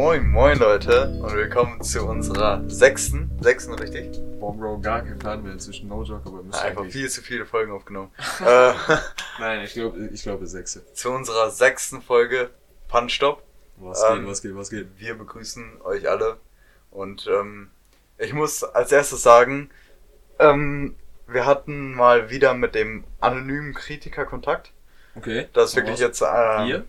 Moin, moin Leute und willkommen zu unserer sechsten, sechsten richtig? Boah, Bro, gar kein Plan mehr inzwischen, no joke, aber müsste Einfach viel zu viele Folgen aufgenommen. äh, Nein, ich glaube, ich glaube sechste. zu unserer sechsten Folge Punstop. Was Ähm, geht, was geht, was geht? Wir begrüßen euch alle und ähm, ich muss als erstes sagen, ähm, wir hatten mal wieder mit dem anonymen Kritiker Kontakt. Okay. Das ist wirklich raus. jetzt... Äh, Wir?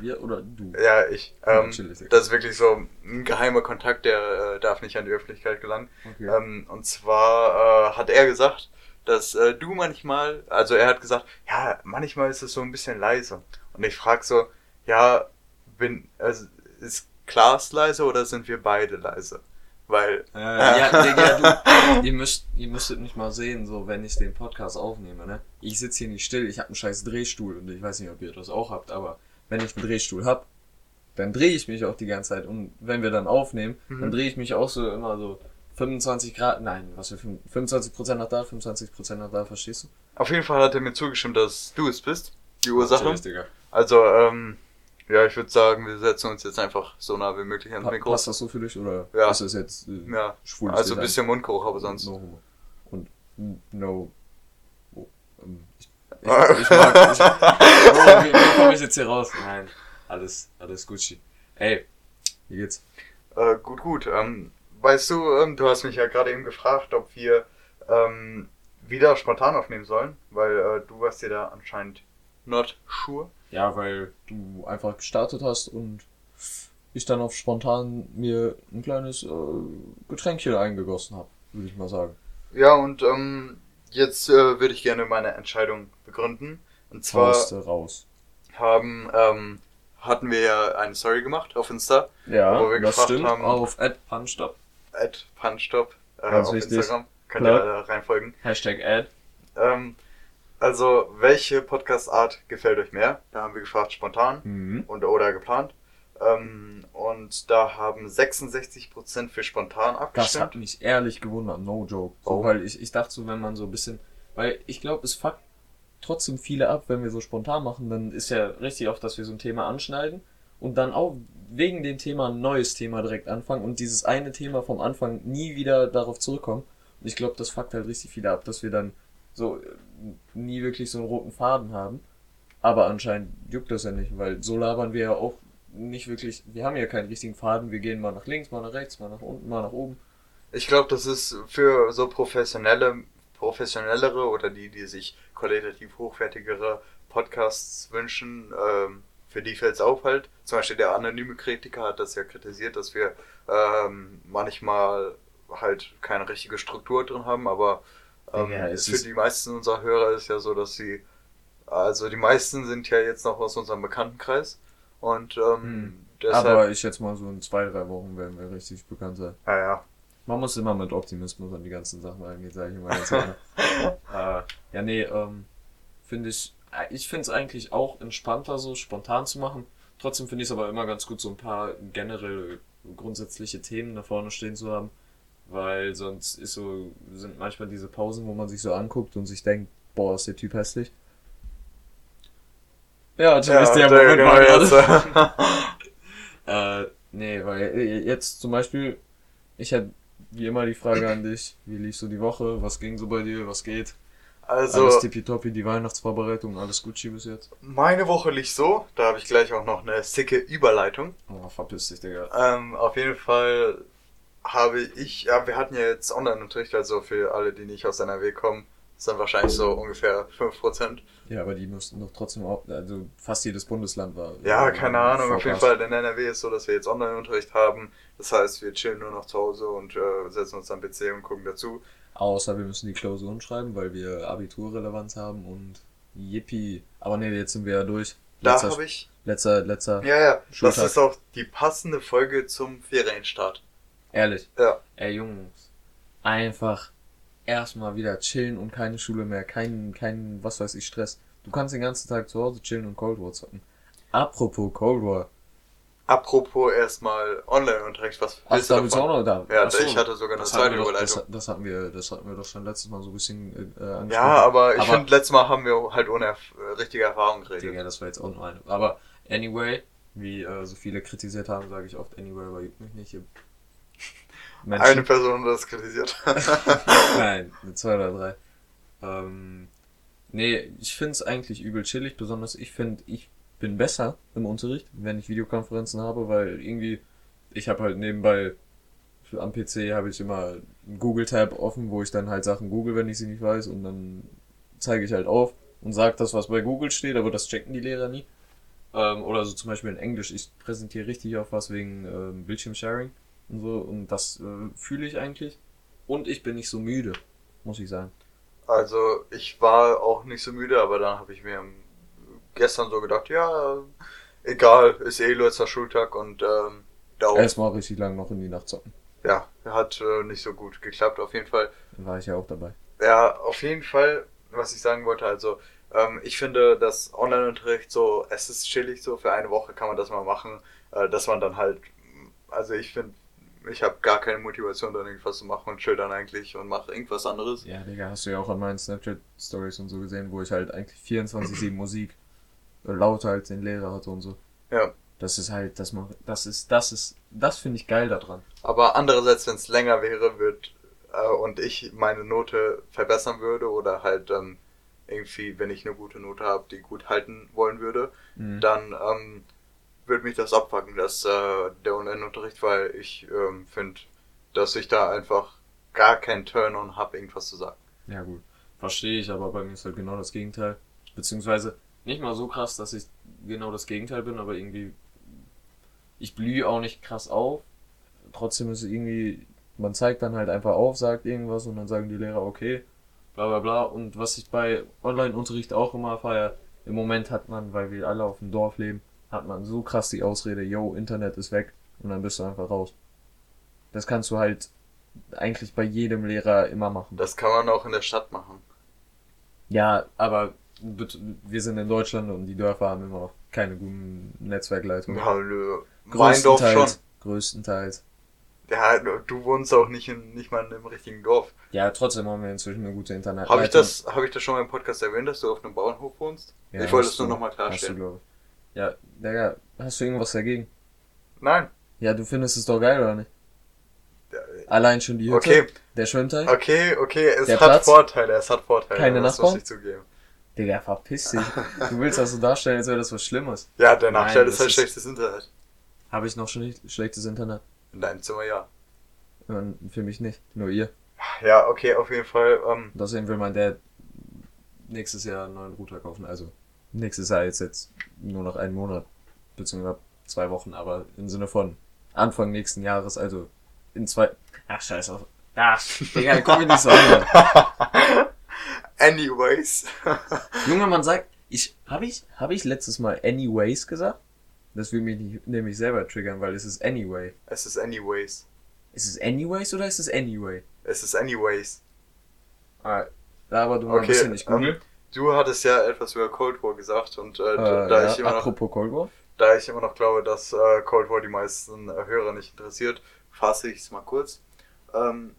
Wir oder du? Ja, ich. Ja, Ähm, das ist wirklich so ein geheimer Kontakt, der äh, darf nicht an die Öffentlichkeit gelangen. Okay. Ähm, und zwar äh, hat er gesagt, dass äh, du manchmal, also er hat gesagt, ja, manchmal ist es so ein bisschen leise. Und ich frag so, ja, bin, also ist Klaas leise oder sind wir beide leise? Weil, Äh, ja, Digga, du, ihr, müsst, ihr müsstet mich mal sehen, so wenn ich den Podcast aufnehme, ne? Ich sitze hier nicht still, ich habe einen scheiß Drehstuhl und ich weiß nicht, ob ihr das auch habt, aber wenn ich einen Drehstuhl hab, dann drehe ich mich auch die ganze Zeit und wenn wir dann aufnehmen, Mhm. dann drehe ich mich auch so immer so 25 Grad, nein, was für 25 Prozent nach da, 25 Prozent nach da, verstehst du? auf jeden Fall hat er mir zugestimmt, dass du es bist, die Ursache. Also, ähm, ja, ich würde sagen, wir setzen uns jetzt einfach so nah wie möglich ans Pa Mikro. passt das so für dich oder Ja. ist das jetzt äh, Ja, schwul? also ein bisschen Mundgeruch, aber sonst. No. Und no. Oh, ähm, ich, ich, mag. Ich, Bro, wie, wie komme ich jetzt hier raus? Nein, alles, alles Gucci. Ey, wie geht's? Äh, gut, gut. Ähm, weißt du, ähm, du hast mich ja gerade eben gefragt, ob wir ähm, wieder spontan aufnehmen sollen, weil äh, du warst dir da anscheinend not sure. Ja, weil du einfach gestartet hast und ich dann auf spontan mir ein kleines äh, Getränkchen eingegossen habe, würde ich mal sagen. Ja, und ähm, jetzt äh, würde ich gerne meine Entscheidung begründen. Und zwar raus. haben ähm, hatten wir ja eine Story gemacht auf Insta, Ja, Wo wir das gefragt stimmt. haben- Auf at punchtop äh, Ganz auf wichtig. Instagram. Könnt Klar. ihr da reinfolgen. Hashtag Ad. Ähm, also, welche Podcast-Art gefällt euch mehr? Da haben wir gefragt, spontan. Mhm. und oder geplant. Ähm, und da haben 66% für spontan Das abgestimmt. hat mich ehrlich gewundert, no joke. So, Warum? weil ich, ich dachte so, wenn man so ein bisschen, weil ich glaube, es fuckt trotzdem viele ab, wenn wir so spontan machen, dann ist ja richtig oft, dass wir so ein Thema anschneiden und dann auch wegen dem Thema ein neues Thema direkt anfangen und dieses eine Thema vom Anfang nie wieder darauf zurückkommen. Und ich glaube, das fuckt halt richtig viele ab, dass wir dann so äh, nie wirklich so einen roten Faden haben. Aber anscheinend juckt das ja nicht, weil so labern wir ja auch nicht wirklich, wir haben ja keinen richtigen Faden, wir gehen mal nach links, mal nach rechts, mal nach unten, mal nach oben. Ich glaube, das ist für so professionelle, professionellere oder die, die sich qualitativ hochwertigere Podcasts wünschen, ähm, für die fällt es auf halt. Zum Beispiel der anonyme Kritiker hat das ja kritisiert, dass wir ähm, manchmal halt keine richtige Struktur drin haben, aber ähm, Ja, es für ist- die meisten unserer Hörer ist ja so, dass sie, also die meisten sind ja jetzt noch aus unserem Bekanntenkreis und ähm, Hm. deshalb, Aber ich schätze mal, so in zwei, drei Wochen werden wir richtig bekannt sein. naja, Man muss immer mit Optimismus an die ganzen Sachen rangehen, sage ich immer ganz gerne. äh, ja, nee, ähm, finde ich, äh, ich finde es eigentlich auch entspannter, so spontan zu machen. Trotzdem finde ich es aber immer ganz gut, so ein paar generelle, grundsätzliche Themen da vorne stehen zu haben. Weil sonst ist so, sind manchmal diese Pausen, wo man sich so anguckt und sich denkt, boah, ist der Typ hässlich. Ja, Ja, ist der der- Moment genau war jetzt. gerade. Äh, nee, weil äh, jetzt zum Beispiel, ich hätte wie immer die Frage an dich, wie lief so die Woche, was ging so bei dir, was geht? Also, alles tippitoppi, die Weihnachtsvorbereitung, alles Gucci bis jetzt? Meine Woche liegt so, da habe ich gleich auch noch eine sicke Überleitung. Oh, verpiss dich, Digga. Ähm, auf jeden Fall habe ich, ja, wir hatten ja jetzt Online-Unterricht, also für alle, die nicht aus NRW kommen, ist dann wahrscheinlich so ungefähr 5%. Ja, aber die mussten doch trotzdem auch, also fast jedes Bundesland war. Ja, war keine Ahnung, auf jeden. Fall in NRW ist so, dass wir jetzt Online-Unterricht haben. Das heißt, wir chillen nur noch zu Hause und äh, setzen uns am PC und gucken dazu. Außer wir müssen die Klausuren schreiben, weil wir Abiturrelevanz haben und yippie. Aber nee, jetzt sind wir ja durch. Da Letzter, habe ich, letzter, letzter, ja, ja, das Schultag. ist auch die passende Folge zum Ferienstart. ehrlich. Ja. Ey, Jungs, einfach erstmal wieder chillen und keine Schule mehr, kein, kein, was weiß ich, Stress. Du kannst den ganzen Tag zu Hause chillen und Cold War zocken. Apropos Cold War. Apropos erstmal Online-Unterricht, was Ach, willst da du du auch davon? noch da. Ja, Ach so, ich hatte sogar eine zweite Überleitung. das, das hatten wir, das hatten wir doch schon letztes Mal so ein bisschen äh, angesprochen. Ja, aber ich finde, letztes Mal haben wir halt ohne erf- äh, richtige Erfahrung geredet. Digga, das war jetzt auch noch eine. Aber anyway, Wie äh, so viele kritisiert haben, sage ich oft Anyway, aber juckt mich nicht. Ihr Eine Person hat das kritisiert. Nein, zwei oder drei. Ähm, nee, ich find's eigentlich übel chillig, besonders ich finde, ich bin besser im Unterricht, wenn ich Videokonferenzen habe, weil irgendwie, ich habe halt nebenbei am PC habe ich immer einen Google-Tab offen, wo ich dann halt Sachen google, wenn ich sie nicht weiß und dann zeige ich halt auf und sage das, was bei Google steht, aber das checken die Lehrer nie. Ähm, oder so zum Beispiel in Englisch, ich präsentiere richtig auf was wegen ähm, Bildschirmsharing und so und das äh, fühle ich eigentlich. Und ich bin nicht so müde, muss ich sagen. Also ich war auch nicht so müde, aber dann habe ich mir gestern so gedacht, ja, egal, ist eh letzter Schultag und ähm, dauert. Erstmal richtig lang noch in die Nacht zocken. Ja, hat äh, nicht so gut geklappt, auf jeden Fall. Dann war ich ja auch dabei. Ja, auf jeden Fall, was ich sagen wollte, also ähm, ich finde, dass Online-Unterricht so, es ist chillig so, für eine Woche kann man das mal machen, äh, dass man dann halt, also ich finde, ich habe gar keine Motivation, dann irgendwas zu machen und chill dann eigentlich und mache irgendwas anderes. Ja, Digga, hast du ja auch an meinen Snapchat-Stories und so gesehen, wo ich halt eigentlich 24-7 Musik lauter als den Lehrer hatte und so. Ja. Das ist halt, das macht, das ist, das ist, das finde ich geil daran. Aber andererseits, wenn es länger wäre, wird äh, und ich meine Note verbessern würde oder halt ähm, irgendwie, wenn ich eine gute Note habe, die gut halten wollen würde, mhm. dann ähm, würde mich das abfacken, dass äh, der Online-Unterricht, weil ich ähm, finde, dass ich da einfach gar kein Turn-on habe, irgendwas zu sagen. Ja gut, verstehe ich, aber bei mir ist halt genau das Gegenteil. Beziehungsweise nicht mal so krass, dass ich genau das Gegenteil bin, aber irgendwie ich blühe auch nicht krass auf. Trotzdem ist es irgendwie, man zeigt dann halt einfach auf, sagt irgendwas und dann sagen die Lehrer, okay, bla bla bla. Und was ich bei Online-Unterricht auch immer feiere, im Moment hat man, weil wir alle auf dem Dorf leben, hat man so krass die Ausrede, yo, Internet ist weg und dann bist du einfach raus. Das kannst du halt eigentlich bei jedem Lehrer immer machen. Das kann man auch in der Stadt machen. Ja, aber wir sind in Deutschland und die Dörfer haben immer noch keine guten Netzwerkleitungen. Nö. Größtenteils. Schon. Größtenteils. Ja, du wohnst auch nicht, in, nicht mal in einem richtigen Dorf. Ja, trotzdem haben wir inzwischen eine gute Internet. Habe ich, das, hab ich das schon mal im Podcast erwähnt, dass du auf einem Bauernhof wohnst? Ja, ich wollte es nur nochmal klarstellen. Hast du, Ja, Digga, hast du irgendwas dagegen? Nein. Ja, du findest es doch geil, oder nicht? Ja, Allein schon die Hütte, okay. der Schwimmteich. Okay, okay, es hat Platz, Vorteile, es hat Vorteile. Keine Nachbarn? muss ich zugeben. Digga, verpiss dich. Du willst das so darstellen, als wäre das was Schlimmes. Ja, der Nachteil Nein, ist halt ist schlechtes Internet. Habe ich noch schon nicht schlechtes Internet? In deinem Zimmer ja. Und für mich nicht, nur ihr. Ja, okay, auf jeden Fall. Ähm, Deswegen will mein Dad nächstes Jahr einen neuen Router kaufen. Also nächstes Jahr jetzt, jetzt nur noch einen Monat, beziehungsweise zwei Wochen, aber im Sinne von Anfang nächsten Jahres, also in zwei. Ach, scheiß auf. Ach, Digga, komm ich nicht so an. Anyways. Junge, man sagt, ich, habe ich, habe ich letztes Mal anyways gesagt? Das will mich nicht, nämlich selber triggern, weil es ist anyway. Es ist anyways. Ist es anyways oder ist es anyway? Es ist anyways. Ah, aber du mal okay, ein bisschen nicht googeln. Ähm, du hattest ja etwas über Cold War gesagt und äh, äh, da ja, ich immer apropos noch, Cold War? Da ich immer noch glaube, dass äh, Cold War die meisten äh, Hörer nicht interessiert, fasse ich es mal kurz. Ähm,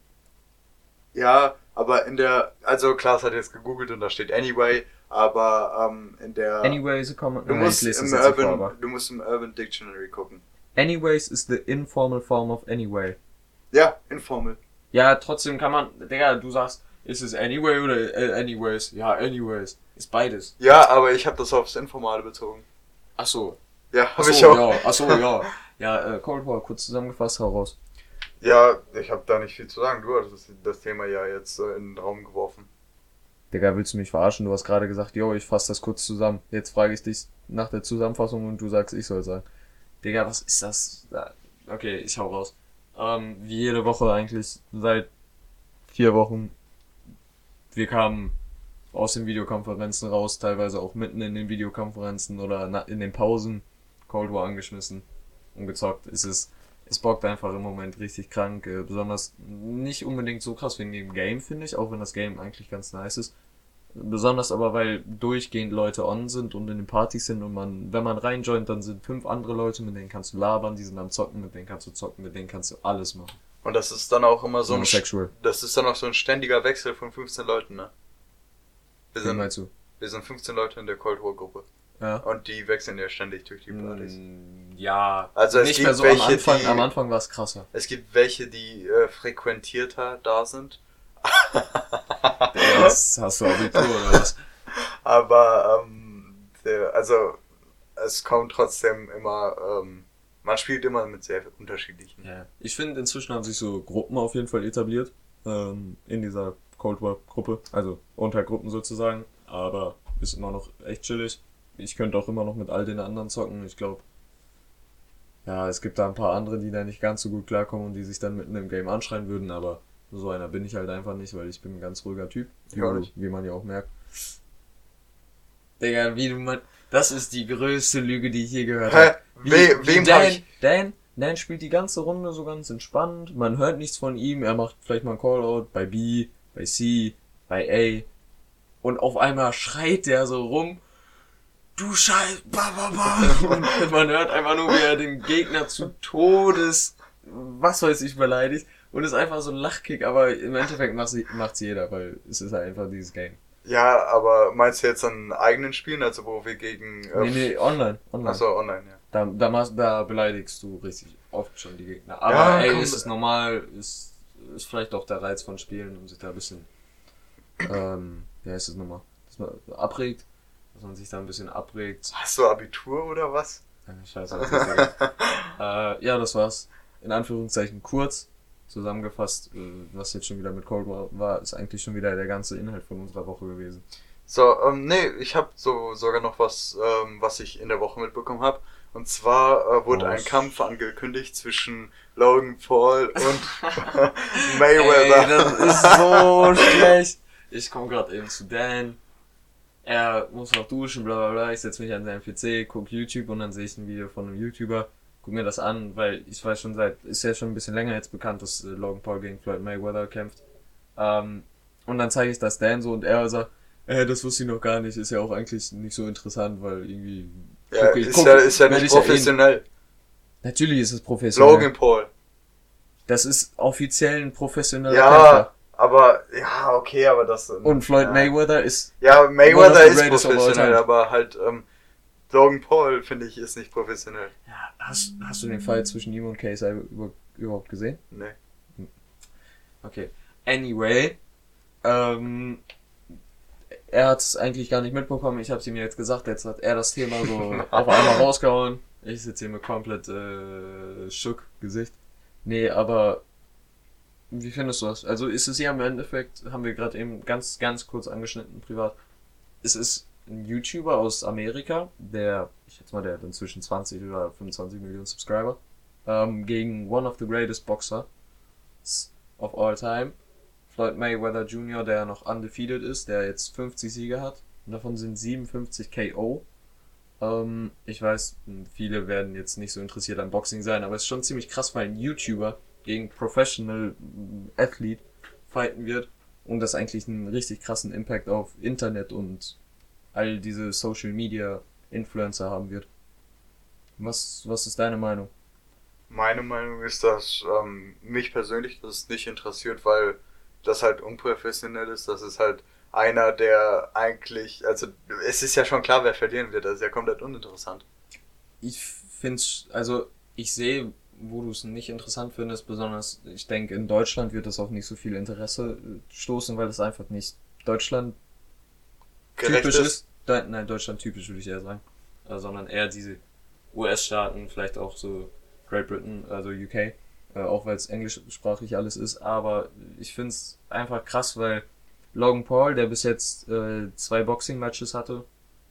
ja, aber in der, also Klaas hat jetzt gegoogelt und da steht Anyway, aber ähm, in der. Anyways, common, du, musst im Urban, vor, du musst im Urban Dictionary gucken. Anyways is the informal form of anyway. Ja, informal. Ja, trotzdem kann man, Digga, du sagst, ist es anyway oder äh, anyways? Ja, anyways. Ist beides. Ja, aber ich habe das aufs Informale bezogen. Ach so. Ja, hab so, ich auch. Ja, ach so, ja. Ja, äh, Cold War, kurz zusammengefasst, heraus. Ja, ich habe da nicht viel zu sagen. Du hattest das Thema ja jetzt äh, in den Raum geworfen. Digga, willst du mich verarschen? Du hast gerade gesagt, yo, ich fasse das kurz zusammen. Jetzt frage ich dich nach der Zusammenfassung und du sagst, ich soll sagen. Digga, was ist das? Okay, ich hau raus. Ähm, wie jede Woche eigentlich, seit vier Wochen. Wir kamen aus den Videokonferenzen raus, teilweise auch mitten in den Videokonferenzen oder in den Pausen. Cold War angeschmissen und gezockt. Es ist es bockt einfach im Moment richtig krank. Äh, besonders nicht unbedingt so krass wegen dem Game, finde ich, auch wenn das Game eigentlich ganz nice ist. Besonders aber, weil durchgehend Leute on sind und in den Partys sind und man, wenn man reinjoint, dann sind fünf andere Leute, mit denen kannst du labern, die sind am Zocken, mit denen kannst du zocken, mit denen kannst du alles machen. Und das ist dann auch immer so ein, das ist dann auch so ein ständiger Wechsel von 15 Leuten, ne? Wir sind, wir sind 15 Leute in der Cold War Gruppe. Ja. Und die wechseln ja ständig durch die Partys. Mm, Ja, Also es nicht gibt mehr so welche, am Anfang. die- Am Anfang war es krasser. Es gibt welche, die äh, frequentierter da sind. Das hast du Abitur oder was? Aber ähm, der, also es kommt trotzdem immer, ähm, man spielt immer mit sehr unterschiedlichen. Ja. Ich finde, inzwischen haben sich so Gruppen auf jeden Fall etabliert. Ähm, in dieser Cold War Gruppe. Also Untergruppen sozusagen. Aber ist immer noch echt chillig. Ich könnte auch immer noch mit all den anderen zocken. Ich glaube, ja, es gibt da ein paar andere, die da nicht ganz so gut klarkommen und die sich dann mitten im Game anschreien würden. Aber so einer bin ich halt einfach nicht, weil ich bin ein ganz ruhiger Typ. Wie, nicht. wie man ja auch merkt. Digga, wie du man. Das ist die größte Lüge, die ich je gehört Hä? habe. Wie- We wem Dan, hab ich? Dan, Dan spielt die ganze Runde so ganz entspannt. Man hört nichts von ihm. Er macht vielleicht mal ein Callout bei B, bei C, bei A. Und auf einmal schreit der so rum. Du Scheiß, ba, ba, ba. Und man hört einfach nur, wie er den Gegner zu Todes, was weiß ich, beleidigt. Und ist einfach so ein Lachkick, aber im Endeffekt macht's, macht's jeder, weil es ist halt einfach dieses Game. Ja, aber meinst du jetzt an eigenen Spielen, also wo wir gegen... Äh, Nee, nee, online. online. Achso, online, ja. Da, da, machst, da beleidigst du richtig oft schon die Gegner. Aber Ja, ey, komm. ist es normal, ist, ist vielleicht auch der Reiz von Spielen, um sich da ein bisschen, ähm, wie heißt es nochmal, dass man abregt, dass man sich da ein bisschen abregt. Hast du Abitur oder was? Ja, Scheiße, das egal. äh, ja, das war's. In Anführungszeichen kurz zusammengefasst, äh, was jetzt schon wieder mit Cold War war, ist eigentlich schon wieder der ganze Inhalt von unserer Woche gewesen. So, ähm, nee, ich habe so sogar noch was, ähm, was ich in der Woche mitbekommen habe. Und zwar äh, wurde Oh, ein Kampf angekündigt zwischen Logan Paul und Ey, Mayweather. das ist so schlecht. Ich komme gerade eben zu Dan. Er muss noch duschen, bla bla bla. Ich setze mich an seinen PC, guck YouTube und dann sehe ich ein Video von einem YouTuber. Guck mir das an, weil ich weiß schon seit, ist ja schon ein bisschen länger jetzt bekannt, dass äh, Logan Paul gegen Floyd Mayweather kämpft. Ähm, und dann zeige ich das Dan so und er sagt, äh, das wusste ich noch gar nicht, ist ja auch eigentlich nicht so interessant, weil irgendwie. ja, guck ich- ist guck- ja, ist ja werd nicht ich ja eh- professionell. Natürlich ist es professionell. Logan Paul. Das ist offiziell ein professioneller Ja, Kämpfer. aber, ja, okay, aber das... Und Floyd ja. Mayweather ist Ja, Mayweather the ist professionell, aber halt, ähm, Logan Paul, finde ich, ist nicht professionell. Ja, hast, hast du den Fall zwischen ihm und KSI über, überhaupt gesehen? Nee. Okay. Anyway, ähm, er hat es eigentlich gar nicht mitbekommen. Ich habe es ihm jetzt gesagt. Jetzt hat er das Thema so auf einmal rausgehauen. Ich sitze hier mit komplett äh, schock Gesicht. Nee, aber wie findest du das? Also ist es ja im Endeffekt, haben wir gerade eben ganz, ganz kurz angeschnitten privat. Es ist ein YouTuber aus Amerika, der, ich schätze mal, der hat inzwischen 20 oder 25 Millionen Subscriber, ähm, gegen one of the greatest boxer of all time, Floyd Mayweather Jr., der noch undefeated ist, der jetzt 50 Siege hat. Und davon sind 57 KO. Ähm, ich weiß, viele werden jetzt nicht so interessiert an Boxing sein, aber es ist schon ziemlich krass, weil ein YouTuber gegen Professional Athlete fighten wird und das eigentlich einen richtig krassen Impact auf Internet und all diese Social Media Influencer haben wird. Was, was ist deine Meinung? Meine Meinung ist, dass ähm, mich persönlich das nicht interessiert, weil das halt unprofessionell ist. Das ist halt einer, der eigentlich, also es ist ja schon klar, wer verlieren wird. Das ist ja komplett uninteressant. Ich finde also ich sehe, wo du es nicht interessant findest, besonders ich denke, in Deutschland wird das auf nicht so viel Interesse äh, stoßen, weil es einfach nicht Deutschland typisch ist. Nein, Deutschland typisch würde ich eher sagen. Äh, sondern eher diese US-Staaten, vielleicht auch so Great Britain, also UK, äh, auch weil es englischsprachig alles ist. Aber ich finde es einfach krass, weil Logan Paul, der bis jetzt äh, zwei Boxing-Matches hatte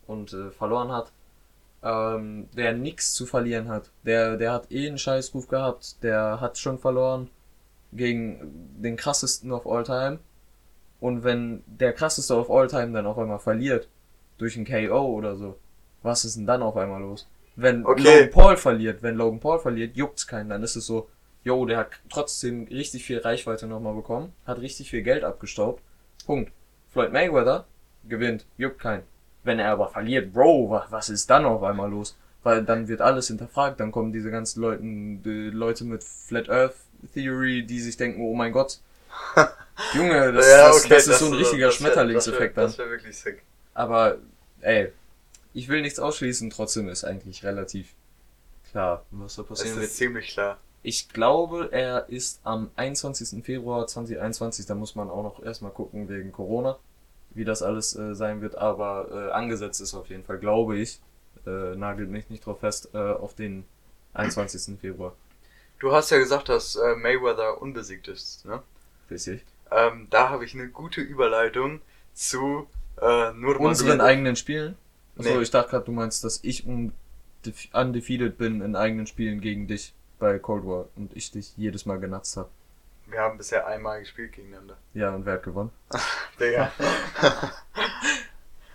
und äh, verloren hat, ähm, der nix zu verlieren hat. Der, der hat eh einen Scheißruf gehabt, der hat schon verloren gegen den krassesten of all time. Und wenn der krasseste of all time dann auf einmal verliert, durch ein KO oder so, was ist denn dann auf einmal los? Wenn Okay. Logan Paul verliert, wenn Logan Paul verliert, juckt's keinen, dann ist es so, yo, der hat trotzdem richtig viel Reichweite nochmal bekommen, hat richtig viel Geld abgestaubt. Punkt. Floyd Mayweather gewinnt, juckt keinen. Wenn er aber verliert, Bro, wa- was ist dann auf einmal los? Weil dann wird alles hinterfragt, dann kommen diese ganzen Leuten, die Leute mit Flat Earth Theory, die sich denken, oh mein Gott. Junge, das, Ja, das, okay, das ist so ein das- richtiger das wär- Schmetterlingseffekt Das dann. wäre wär wirklich sick. Aber, ey, ich will nichts ausschließen, trotzdem ist eigentlich relativ klar, was da passieren wird. ist ziemlich klar. Ich glaube, er ist am 21. Februar 2021, da muss man auch noch erstmal gucken wegen Corona, wie das alles äh, sein wird, aber äh, angesetzt ist auf jeden Fall, glaube ich, äh, nagelt mich nicht drauf fest, äh, auf den 21. Februar. Du hast ja gesagt, dass äh, Mayweather unbesiegt ist, ne? Richtig. Ähm, da habe ich eine gute Überleitung zu äh, Nurmagomedov. Unseren eigenen Spielen? Achso, Nee. ich dachte gerade, du meinst, dass ich undef- undefeated bin in eigenen Spielen gegen dich bei Cold War und ich dich jedes Mal genatzt habe. Wir haben bisher einmal gespielt gegeneinander. Ja, und wer hat gewonnen? Digga.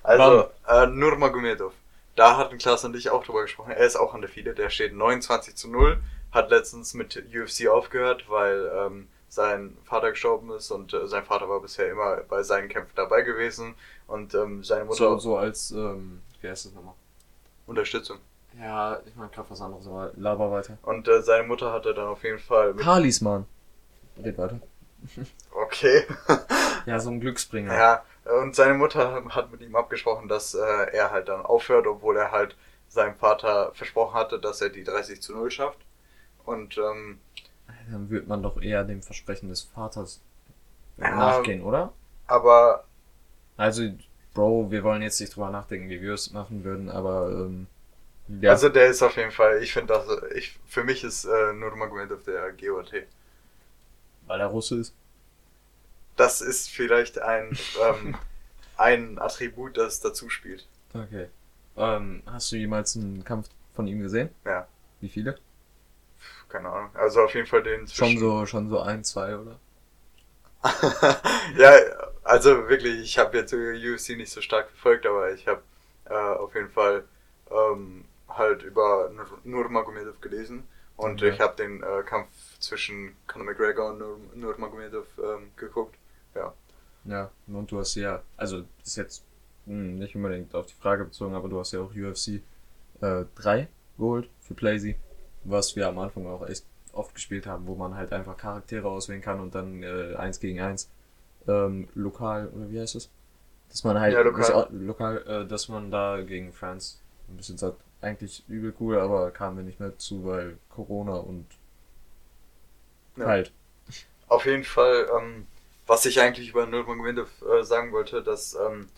also, äh, Nurmagomedov. Da hatten Klaas und ich auch drüber gesprochen. Er ist auch Fide. Der steht 29 zu 0. Hat letztens mit UFC aufgehört, weil ähm, sein Vater gestorben ist und äh, sein Vater war bisher immer bei seinen Kämpfen dabei gewesen und ähm, seine Mutter So, so als, ähm, wie heißt das nochmal? Unterstützung. Ja, ich meine gerade was anderes, aber laber weiter. Und äh, seine Mutter hatte dann auf jeden Fall mit, Talisman. Red weiter. okay. Ja, so ein Glücksbringer. Ja, und seine Mutter hat mit ihm abgesprochen, dass äh, er halt dann aufhört, obwohl er halt seinem Vater versprochen hatte, dass er die 30 zu 0 schafft. Und ähm, Dann wird man doch eher dem Versprechen des Vaters Ja. nachgehen, oder? aber Also, Bro, wir wollen jetzt nicht drüber nachdenken, wie wir es machen würden, aber ähm, ja. also der ist auf jeden Fall, ich finde das, ich für mich ist äh, Nurmagomedov der GOT. weil er Russe ist. Das ist vielleicht ein ähm, ein Attribut, das dazu spielt. Okay. Ähm, hast du jemals einen Kampf von ihm gesehen? Ja. Wie viele? Keine Ahnung. Also auf jeden Fall den Schon so, schon so ein, zwei, oder? ja, also wirklich, ich habe jetzt UFC nicht so stark verfolgt, aber ich habe äh, auf jeden Fall ähm, halt über Nur- Nurmagomedov gelesen und Okay. ich habe den äh, Kampf zwischen Conor McGregor und Nur Nurmagomedov ähm, geguckt. Ja, und du hast ja, also ist jetzt hm, nicht unbedingt auf die Frage bezogen, aber du hast ja auch UFC äh, 3 geholt für Playsee, was wir am Anfang auch echt oft gespielt haben, wo man halt einfach Charaktere auswählen kann und dann äh, eins gegen eins ähm, lokal, oder wie heißt es? Dass man halt Ja, lokal. au- lokal äh, dass man da gegen Fans ein bisschen sagt, eigentlich übel cool, aber kamen wir nicht mehr zu, weil Corona und Ja. halt. Auf jeden Fall, ähm, was ich eigentlich über Nurmagomedov äh, sagen wollte, dass ähm,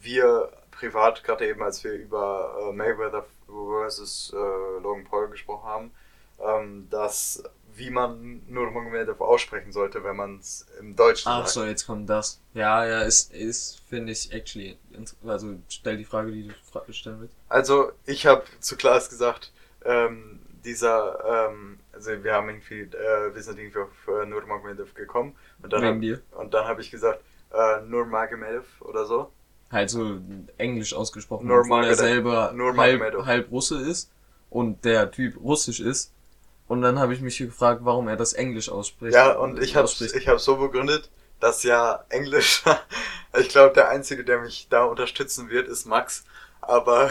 wir privat, gerade eben als wir über äh, Mayweather versus äh, Logan Paul gesprochen haben, ähm, dass wie man Nurmagomedov aussprechen sollte, wenn man es im Deutschen Ach sagt. so, jetzt kommt das. Ja, ja, ist, ist finde ich, actually, also stell die Frage, die du stellen willst. Also ich habe zu Klaas gesagt, ähm, dieser, ähm, also wir haben irgendwie, äh, wir sind irgendwie auf äh, Nurmagomedov gekommen und dann hab, und dann habe ich gesagt äh, Nurmagomedov oder so. Halt so englisch ausgesprochen, Nur obwohl er selber Nur halb, halb Russe ist und der Typ russisch ist. Und dann habe ich mich gefragt, warum er das Englisch ausspricht. Ja, und ich habe ich hab so begründet, dass ja Englisch, ich glaube, der Einzige, der mich da unterstützen wird, ist Max. Aber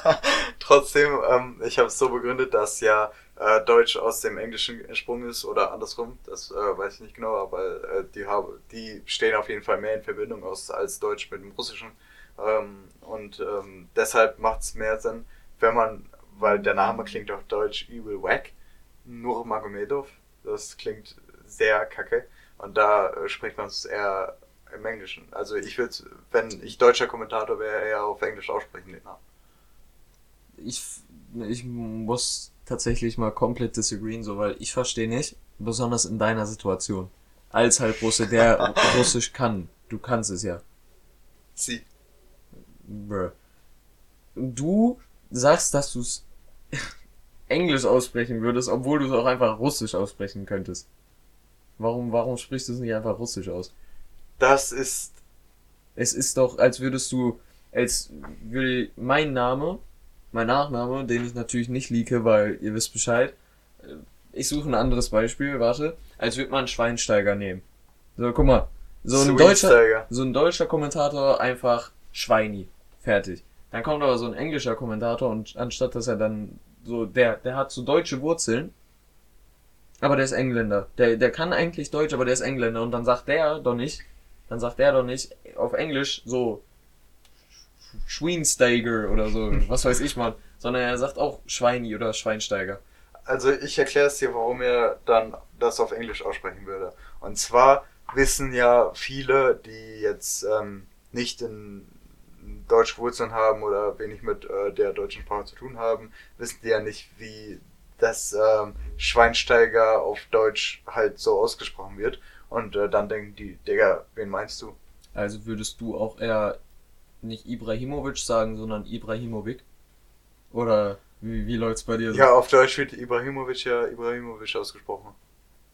trotzdem, ähm, ich habe es so begründet, dass ja äh, Deutsch aus dem Englischen entsprungen ist oder andersrum, das äh, weiß ich nicht genau, aber äh, die, haben, die stehen auf jeden Fall mehr in Verbindung aus als Deutsch mit dem Russischen. Ähm, und ähm, deshalb macht es mehr Sinn, wenn man, weil der Name klingt auf Deutsch übel wack, Nurmagomedov, das klingt sehr kacke. Und da äh, spricht man es eher im Englischen. Also ich würde, wenn ich deutscher Kommentator wäre, eher auf Englisch aussprechen den Namen. ich, ich muss tatsächlich mal komplett disagreeen, so, weil ich verstehe nicht, besonders in deiner Situation, als Halbrusse, der Russisch kann. Du kannst es ja. Sie. Bruh. Du sagst, dass du es Englisch aussprechen würdest, obwohl du es auch einfach Russisch aussprechen könntest. Warum, warum sprichst du es nicht einfach Russisch aus? Das ist, Es ist doch, als würdest du, als würde mein Name, mein Nachname, den ich natürlich nicht lieke, weil ihr wisst Bescheid. äh, Ich suche ein anderes Beispiel, warte. Als würde man einen Schweinsteiger nehmen. So, guck mal. So ein deutscher, so ein deutscher Kommentator einfach Schweini. Fertig. Dann kommt aber so ein englischer Kommentator und anstatt dass er dann so, der, der hat so deutsche Wurzeln, aber der ist Engländer. Der, der kann eigentlich Deutsch, aber der ist Engländer und dann sagt der doch nicht, dann sagt der doch nicht auf Englisch so Schweinsteiger oder so, was weiß ich mal. Sondern er sagt auch Schweini oder Schweinsteiger. Also ich erkläre es dir, warum er dann das auf Englisch aussprechen würde. Und zwar wissen ja viele, die jetzt ähm, nicht in deutsche Wurzeln haben oder wenig mit äh, der deutschen Sprache zu tun haben, wissen die ja nicht, wie das ähm, Schweinsteiger auf Deutsch halt so ausgesprochen wird. Und äh, dann denken die, Digga, wen meinst du? Also würdest du auch eher nicht Ibrahimovic sagen, sondern Ibrahimovic? Oder wie, wie läuft's bei dir? so? Ja, auf Deutsch wird Ibrahimovic ja Ibrahimovic ausgesprochen.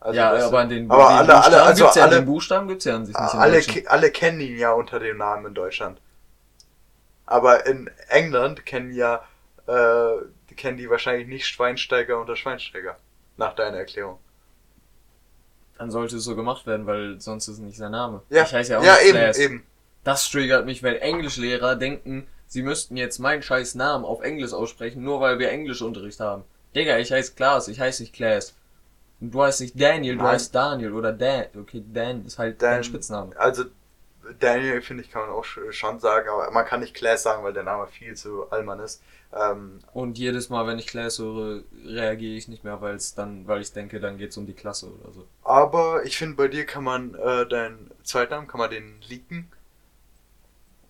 Also ja, aber den, aber den alle- Buchstaben alle- also gibt's ja, alle- den Buchstaben gibt's ja an sich nicht in alle, alle kennen ihn ja unter dem Namen in Deutschland. Aber in England kennen ja, äh, kennen die wahrscheinlich nicht Schweinsteiger unter Schweinsteiger. Nach deiner Erklärung. Dann sollte es so gemacht werden, weil sonst ist es nicht sein Name. Ja, Ich heiße ja auch ja eben, eben. Das triggert mich, weil Englischlehrer denken, sie müssten jetzt meinen scheiß Namen auf Englisch aussprechen, nur weil wir Englischunterricht haben. Digga, ich heiße Klaas, ich heiße nicht Claes. Und du heißt nicht Daniel, du Nein. heißt Daniel oder Dan. Okay, Dan ist halt Dan- dein Spitzname. Also Daniel finde ich kann man auch sch- schon sagen, aber man kann nicht Class sagen, weil der Name viel zu allmann ist. Ähm, Und jedes Mal, wenn ich Claes höre, reagiere ich nicht mehr, weil es dann, weil ich denke, dann geht's um die Klasse oder so. aber ich finde, bei dir kann man äh, deinen Zweitnamen, kann man den leaken.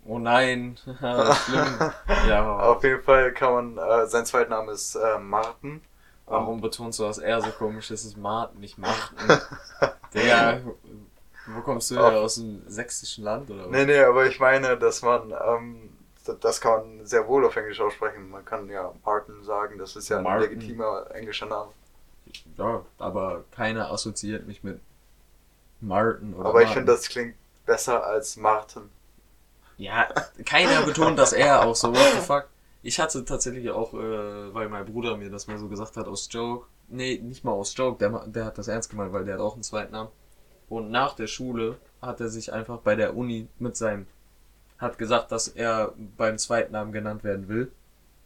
Oh nein, schlimm. Ja, Auf jeden Fall kann man, äh, sein Zweitname ist äh, Martin. warum betonst du das eher so komisch? Es ist Martin, nicht Martin. Digga, wo kommst du her? Aus dem sächsischen Land oder was? Nee, nee, aber ich meine, dass man, ähm, das kann man sehr wohl auf Englisch aussprechen. Man kann ja Martin sagen, das ist ja ein Martin. legitimer englischer Name. Ja, aber keiner assoziiert mich mit Martin oder aber ich finde, das klingt besser als Martin. Ja, keiner betont das er auch so, what the fuck. Ich hatte tatsächlich auch, äh, weil mein Bruder mir das mal so gesagt hat, aus Joke. Nee, nicht mal aus Joke, der, der hat das ernst gemeint, weil der hat auch einen zweiten Namen. Und nach der Schule hat er sich einfach bei der Uni mit seinem, hat gesagt, dass er beim Zweitnamen genannt werden will.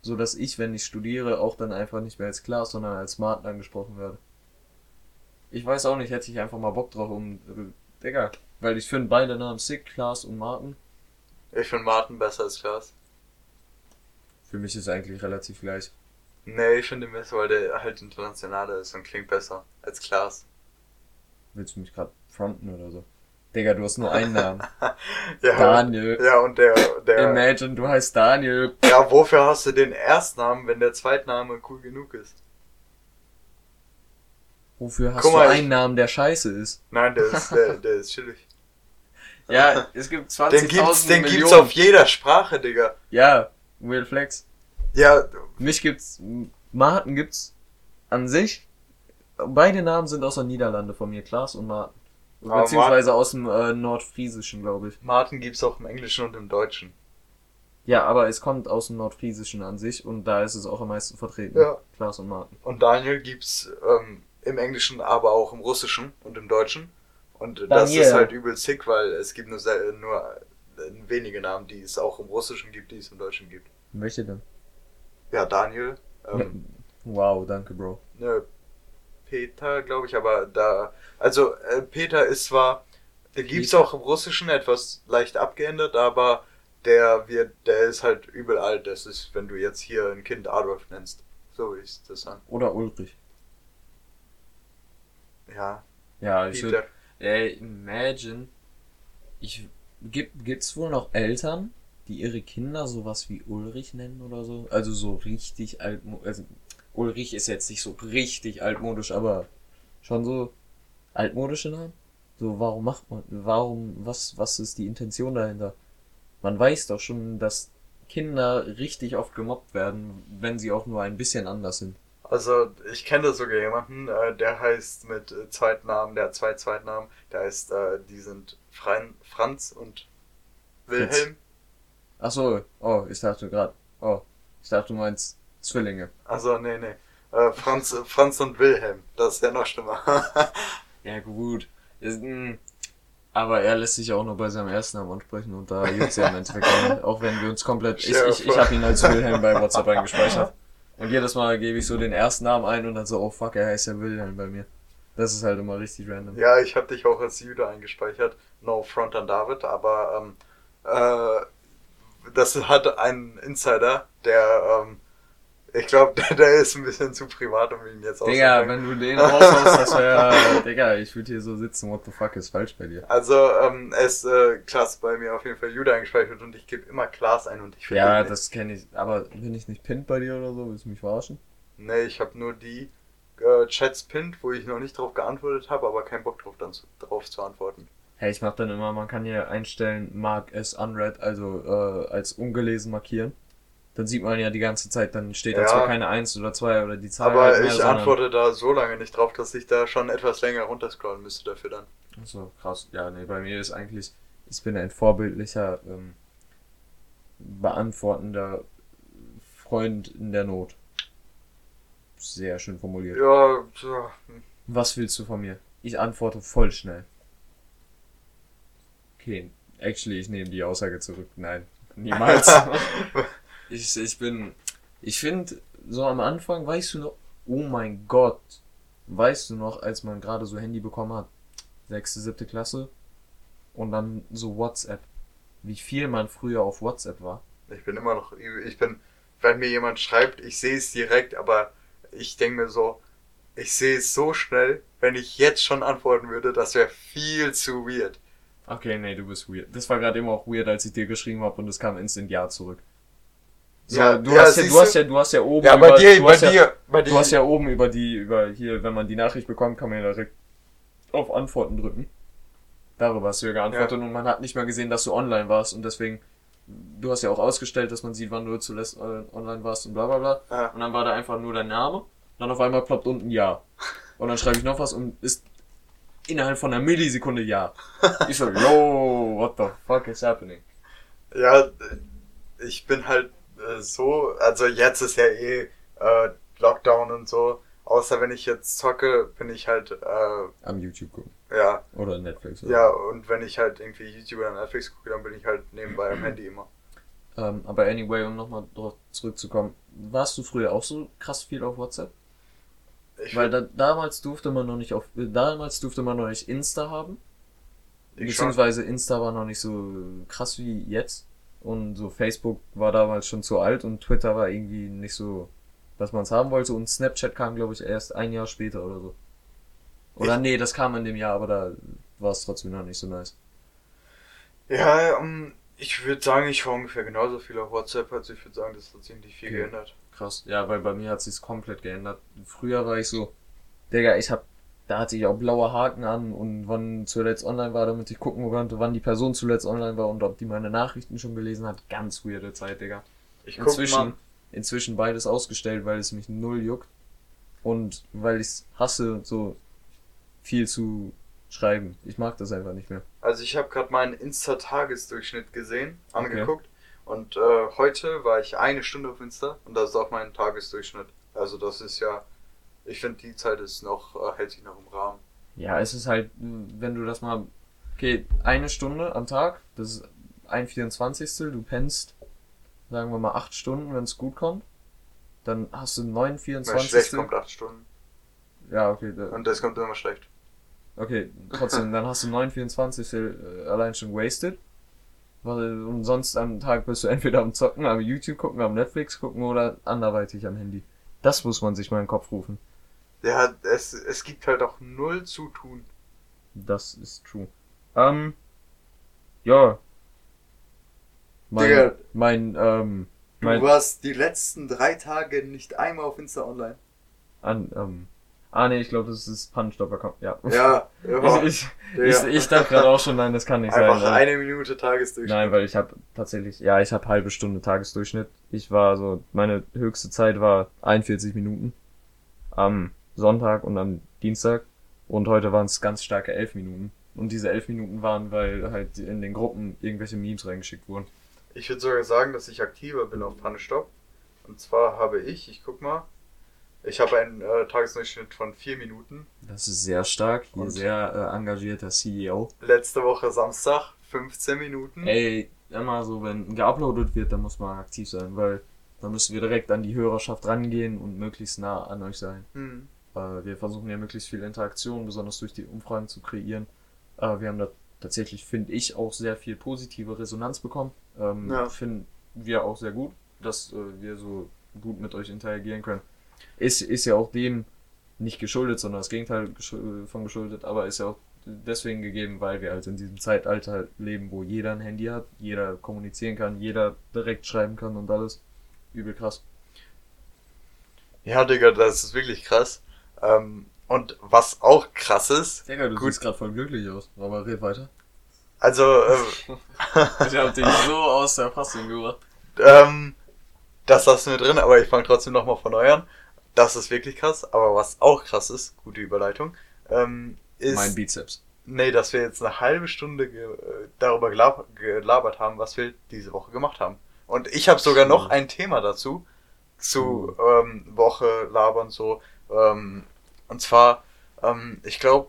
So dass ich, wenn ich studiere, auch dann einfach nicht mehr als Klaas, sondern als Martin angesprochen werde. Ich weiß auch nicht, hätte ich einfach mal Bock drauf, um, äh, Digga, weil ich finde beide Namen sick, Klaas und Martin. Ich finde Martin besser als Klaas. Für mich ist eigentlich relativ gleich. Nee, ich finde ihn besser, weil der halt internationaler ist und klingt besser als Klaas. Willst du mich gerade fronten oder so? Digga, du hast nur einen Namen. Ja, Daniel. ja und der, der, Imagine, du heißt Daniel. ja, wofür hast du den Erstnamen, wenn der Zweitname cool genug ist? Wofür hast Guck du mal, einen ich- Namen, der scheiße ist? Nein, der ist, der, der ist chillig. Ja, es gibt 20.000 Den gibt's, den Millionen. gibt's auf jeder Sprache, Digga. Ja, Will Flex. Ja, Mich gibt's, Martin gibt's an sich. Beide Namen sind aus der Niederlande von mir, Klaas und Martin. Aber Beziehungsweise aus dem äh, Nordfriesischen, glaube ich. Martin gibt's auch im Englischen und im Deutschen. Ja, aber es kommt aus dem Nordfriesischen an sich und da ist es auch am meisten vertreten. Ja. Klaas und Martin. Und Daniel gibt's ähm, im Englischen, aber auch im Russischen und im Deutschen. Und das Daniel. ist halt übel sick, weil es gibt nur, nur äh, wenige Namen, die es auch im Russischen gibt, die es im Deutschen gibt. Welche denn? Ja, Daniel. Ähm, Wow, danke, Bro. ne, Peter, glaube ich, aber da. Also, äh, Peter ist zwar. Den gibt's Peter. auch im Russischen etwas leicht abgeändert, aber der wird, der ist halt übel alt. Das ist, wenn du jetzt hier ein Kind Adolf nennst. So würde ich das sagen. Oder Ulrich. Ja, Ja, ich Peter. Ey, imagine. Ich. Gibt, gibt's wohl noch Eltern, die ihre Kinder sowas wie Ulrich nennen oder so? Also so richtig altmodisch. Also, Ulrich ist jetzt nicht so richtig altmodisch, aber schon so altmodische Namen? So, warum macht man, warum, was, was ist die Intention dahinter? Man weiß doch schon, dass Kinder richtig oft gemobbt werden, wenn sie auch nur ein bisschen anders sind. Also, ich kenne da sogar jemanden, äh, der heißt mit äh, Zweitnamen, der hat zwei Zweitnamen, der heißt, äh, die sind Fran Franz und Wilhelm. Ach so, oh, ich dachte gerade, oh, ich dachte du meinst Zwillinge. Also, nee, nee. Äh, Franz, Franz und Wilhelm, das ist ja noch schlimmer. Ja gut, ist, mh, aber er lässt sich auch nur bei seinem ersten Namen ansprechen und da gibt's ja im Endeffekt auch wenn wir uns komplett, ich, ich, ich habe ihn als Wilhelm bei WhatsApp eingespeichert. Und jedes Mal gebe ich so den ersten Namen ein und dann so, oh fuck, er heißt ja Wilhelm bei mir. Das ist halt immer richtig random. ja, ich habe dich auch als Jude eingespeichert. No front an David, aber ähm, äh, das hat ein Insider, der, ähm, ich glaube, der, der ist ein bisschen zu privat, um ihn jetzt Digga, wenn du den raushaust, das wäre, Digga, ich würde hier so sitzen, what the fuck ist falsch bei dir? Also, ähm, ist äh, Klaas bei mir auf jeden Fall Jude eingespeichert und ich gebe immer Klaas ein und ich finde Ja, das kenne ich, aber bin ich nicht pinned bei dir oder so? Willst du mich verarschen? Nee, ich habe nur die äh, Chats pinned, wo ich noch nicht drauf geantwortet habe, aber keinen Bock drauf, dann zu, drauf zu antworten. Hey, ich mach dann immer, man kann hier einstellen, Mark as unread, also äh, als ungelesen markieren. Dann sieht man ja die ganze Zeit, dann steht da Ja. zwar keine 1 oder 2 oder die Zahl aber halt mehr, ich antworte da so lange nicht drauf, dass ich da schon etwas länger runterscrollen müsste dafür dann. So, krass. Ja, nee, bei mir ist eigentlich, ich bin ein vorbildlicher, ähm, beantwortender Freund in der Not. Sehr schön formuliert. Ja, so, hm. Was willst du von mir? Ich antworte voll schnell. Okay, actually, ich nehme die Aussage zurück. Nein, niemals. ich, ich bin, ich finde, so am Anfang, weißt du noch, oh mein Gott, weißt du noch, als man gerade so Handy bekommen hat, sechste, siebte Klasse, und dann so WhatsApp, wie viel man früher auf WhatsApp war. ich bin immer noch, ich bin, wenn mir jemand schreibt, ich sehe es direkt, aber ich denke mir so, ich sehe es so schnell, wenn ich jetzt schon antworten würde, das wäre viel zu weird. Okay, nee, du bist weird. Das war gerade immer auch weird, als ich dir geschrieben habe und es kam instant Ja zurück. So, Ja, du, ja, hast ja, du hast ja, du hast ja oben Ja, bei über, dir, du bei hast ja, dir, bei dir. Du hast ja oben über die, über hier, wenn man die Nachricht bekommt, kann man ja direkt auf Antworten drücken. Darüber hast du ja geantwortet und man hat nicht mehr gesehen, dass du online warst und deswegen, du hast ja auch ausgestellt, dass man sieht, wann du zuletzt äh, online warst und bla bla bla. Ja. Und dann war da einfach nur dein Name, dann auf einmal ploppt unten Ja. Und dann schreibe ich noch was und ist innerhalb von einer Millisekunde Ja. Ich so, yo, what the fuck is happening? Ja, ich bin halt äh, so, also jetzt ist ja eh äh, Lockdown und so. Außer wenn ich jetzt zocke, bin ich halt, äh, Am YouTube gucken. ja, Oder Netflix. Oder ja, und wenn ich halt irgendwie YouTube oder Netflix gucke, dann bin ich halt nebenbei am Handy immer. Ähm, aber anyway, um nochmal drauf zurückzukommen, warst du früher auch so krass viel auf WhatsApp? Ich, Weil da, damals durfte man noch nicht auf, damals durfte man noch nicht Insta haben. ich schon, Beziehungsweise Insta war noch nicht so krass wie jetzt. Und so Facebook war damals schon zu alt und Twitter war irgendwie nicht so, dass man es haben wollte. Und Snapchat kam, glaube ich, erst ein Jahr später oder so. Oder Ich- nee, das kam in dem Jahr, aber da war es trotzdem noch nicht so nice. ja, ähm, ich würde sagen, ich war ungefähr genauso viel auf WhatsApp, also ich würde sagen, das hat sich nicht viel Okay. geändert. Krass. Ja, weil bei mir hat sich's komplett geändert. Früher war ich so, Digga, ich hab, da hatte ich auch blaue Haken an und wann zuletzt online war, damit ich gucken konnte, wann die Person zuletzt online war und ob die meine Nachrichten schon gelesen hat. Ganz weirde Zeit, Digga. Ich guck Inzwischen, mal, inzwischen beides ausgestellt, weil es mich null juckt. Und weil ich's hasse, so viel zu schreiben. Ich mag das einfach nicht mehr. also ich habe gerade meinen Insta-Tagesdurchschnitt gesehen, angeguckt. Und äh, heute war ich eine Stunde auf Insta und das ist auch mein Tagesdurchschnitt. Also das ist ja, ich finde die Zeit ist noch, äh, hält sich noch im Rahmen. Ja, es ist halt, wenn du das mal, okay, eine Stunde am Tag, das ist ein 24. Du pennst, sagen wir mal, acht Stunden, wenn es gut kommt. Dann hast du neun 24. schlecht kommt acht Stunden. Ja, okay, da, Und das kommt immer schlecht. okay, trotzdem, dann hast du neun 24. äh, allein schon wasted. Weil, und sonst am Tag bist du entweder am Zocken, am YouTube gucken, am Netflix gucken oder anderweitig am Handy. Das muss man sich mal in den Kopf rufen. Ja, es, es gibt halt auch null zu tun. Das ist true. Ähm, ja. Mein, Digga. mein, ähm, Du mein, warst die letzten drei Tage nicht einmal auf Insta online. an, ähm, ah nee, ich glaube, das ist Punch-Stop-Account, ja. Ja, ja. Ich, ich, ich, ich dachte gerade auch schon, nein, das kann nicht Einfach sein. äh. eine Minute Tagesdurchschnitt. Nein, weil ich habe tatsächlich, ja, ich habe halbe Stunde Tagesdurchschnitt. Ich war so, meine höchste Zeit war 41 Minuten am Sonntag und am Dienstag und heute waren es ganz starke 11 Minuten. Und diese 11 Minuten waren, weil halt in den Gruppen irgendwelche Memes reingeschickt wurden. Ich würde sogar sagen, dass ich aktiver bin auf Pannestop. Und zwar habe ich, ich guck mal, ich habe einen äh, Tagesdurchschnitt von vier Minuten. Das ist sehr stark, hier Und? sehr äh, engagierter CEO. Letzte Woche Samstag 15 Minuten. Ey, immer so, wenn geuploadet wird, dann muss man aktiv sein, weil dann müssen wir direkt an die Hörerschaft rangehen und möglichst nah an euch sein. Hm. Äh, wir versuchen ja möglichst viel Interaktion, besonders durch die Umfragen zu kreieren. Äh, wir haben da tatsächlich, finde ich, auch sehr viel positive Resonanz bekommen. Ähm, Ja. Finden wir auch sehr gut, dass äh, wir so gut mit euch interagieren können. Ist, ist ja auch dem nicht geschuldet, sondern das Gegenteil von geschuldet, aber ist ja auch deswegen gegeben, weil wir halt in diesem Zeitalter leben, wo jeder ein Handy hat, jeder kommunizieren kann, jeder direkt schreiben kann und alles. Übel krass. Ja, Digga, das ist wirklich krass. Ähm, und was auch krass ist, Digga, du Gut. siehst gerade voll glücklich aus, aber red weiter. also, äh, Ich hab dich so aus der Fassung gebracht. ähm, das lassen wir drin, aber ich fange trotzdem nochmal von neu an. Das ist wirklich krass, aber was auch krass ist, gute Überleitung, ähm, ist, Mein Bizeps. nee, dass wir jetzt eine halbe Stunde ge darüber gelab gelabert haben, was wir diese Woche gemacht haben. Und ich habe sogar noch ein Thema dazu, zu ähm, Woche labern so. Ähm, und zwar, ähm, ich glaube,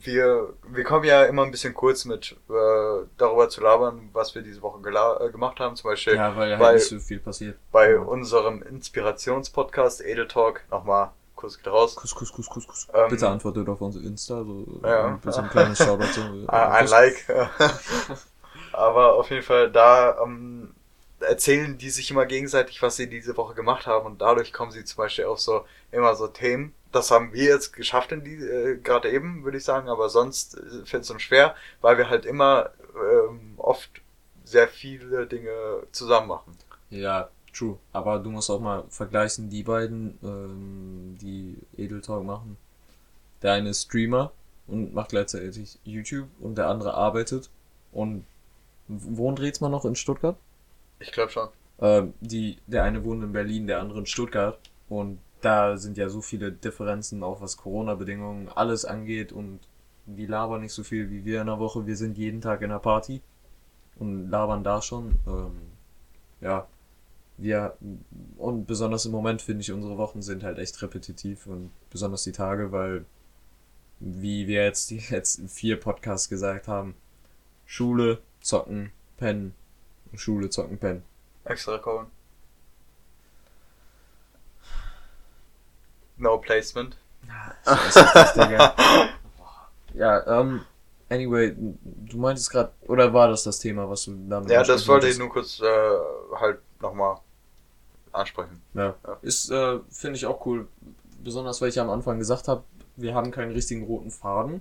wir, wir kommen ja immer ein bisschen kurz mit äh, darüber zu labern, was wir diese Woche äh, gemacht haben. Zum Beispiel Ja, weil Weil- halt nicht so viel passiert. bei Ja. unserem Inspirationspodcast Edel Talk. Nochmal kurz geht raus. Kuss, Kuss, Kuss, Kuss, Kuss. Ähm, Bitte antwortet auf unsere Insta, so Ja. ein bisschen ein kleines Shoutout. So, Ein Kuss. Like. Aber auf jeden Fall, da ähm, erzählen die sich immer gegenseitig, was sie diese Woche gemacht haben und dadurch kommen sie zum Beispiel auf so immer so Themen. Das haben wir jetzt geschafft in die äh, gerade eben, würde ich sagen, aber sonst äh, fällt es uns schwer, weil wir halt immer ähm, oft sehr viele Dinge zusammen machen. Ja, true. Aber du musst auch mal vergleichen, die beiden, ähm, die Edel Talk machen. Der eine ist Streamer und macht gleichzeitig YouTube und der andere arbeitet. Und wohnt Rätsmann noch in Stuttgart? Ich glaube schon. Ähm, die, der eine wohnt in Berlin, der andere in Stuttgart. Und da sind ja so viele Differenzen, auch was Corona-Bedingungen alles angeht. Und die labern nicht so viel wie wir in der Woche. Wir sind jeden Tag in der Party und labern da schon. Ähm, ja, wir, und besonders im Moment finde ich, unsere Wochen sind halt echt repetitiv und besonders die Tage, weil, wie wir jetzt die letzten vier Podcasts gesagt haben, Schule, zocken, pennen, Schule, zocken, pennen. Extra Code. No Placement. Das ist richtig, Digga. Ja, ähm, anyway, du meintest gerade, oder war das das Thema, was du damit Ja, das wollte ich nur kurz äh, halt nochmal ansprechen. Ja. Ja. Ist, äh, finde ich auch cool. Besonders, weil ich ja am Anfang gesagt habe, wir haben keinen richtigen roten Faden.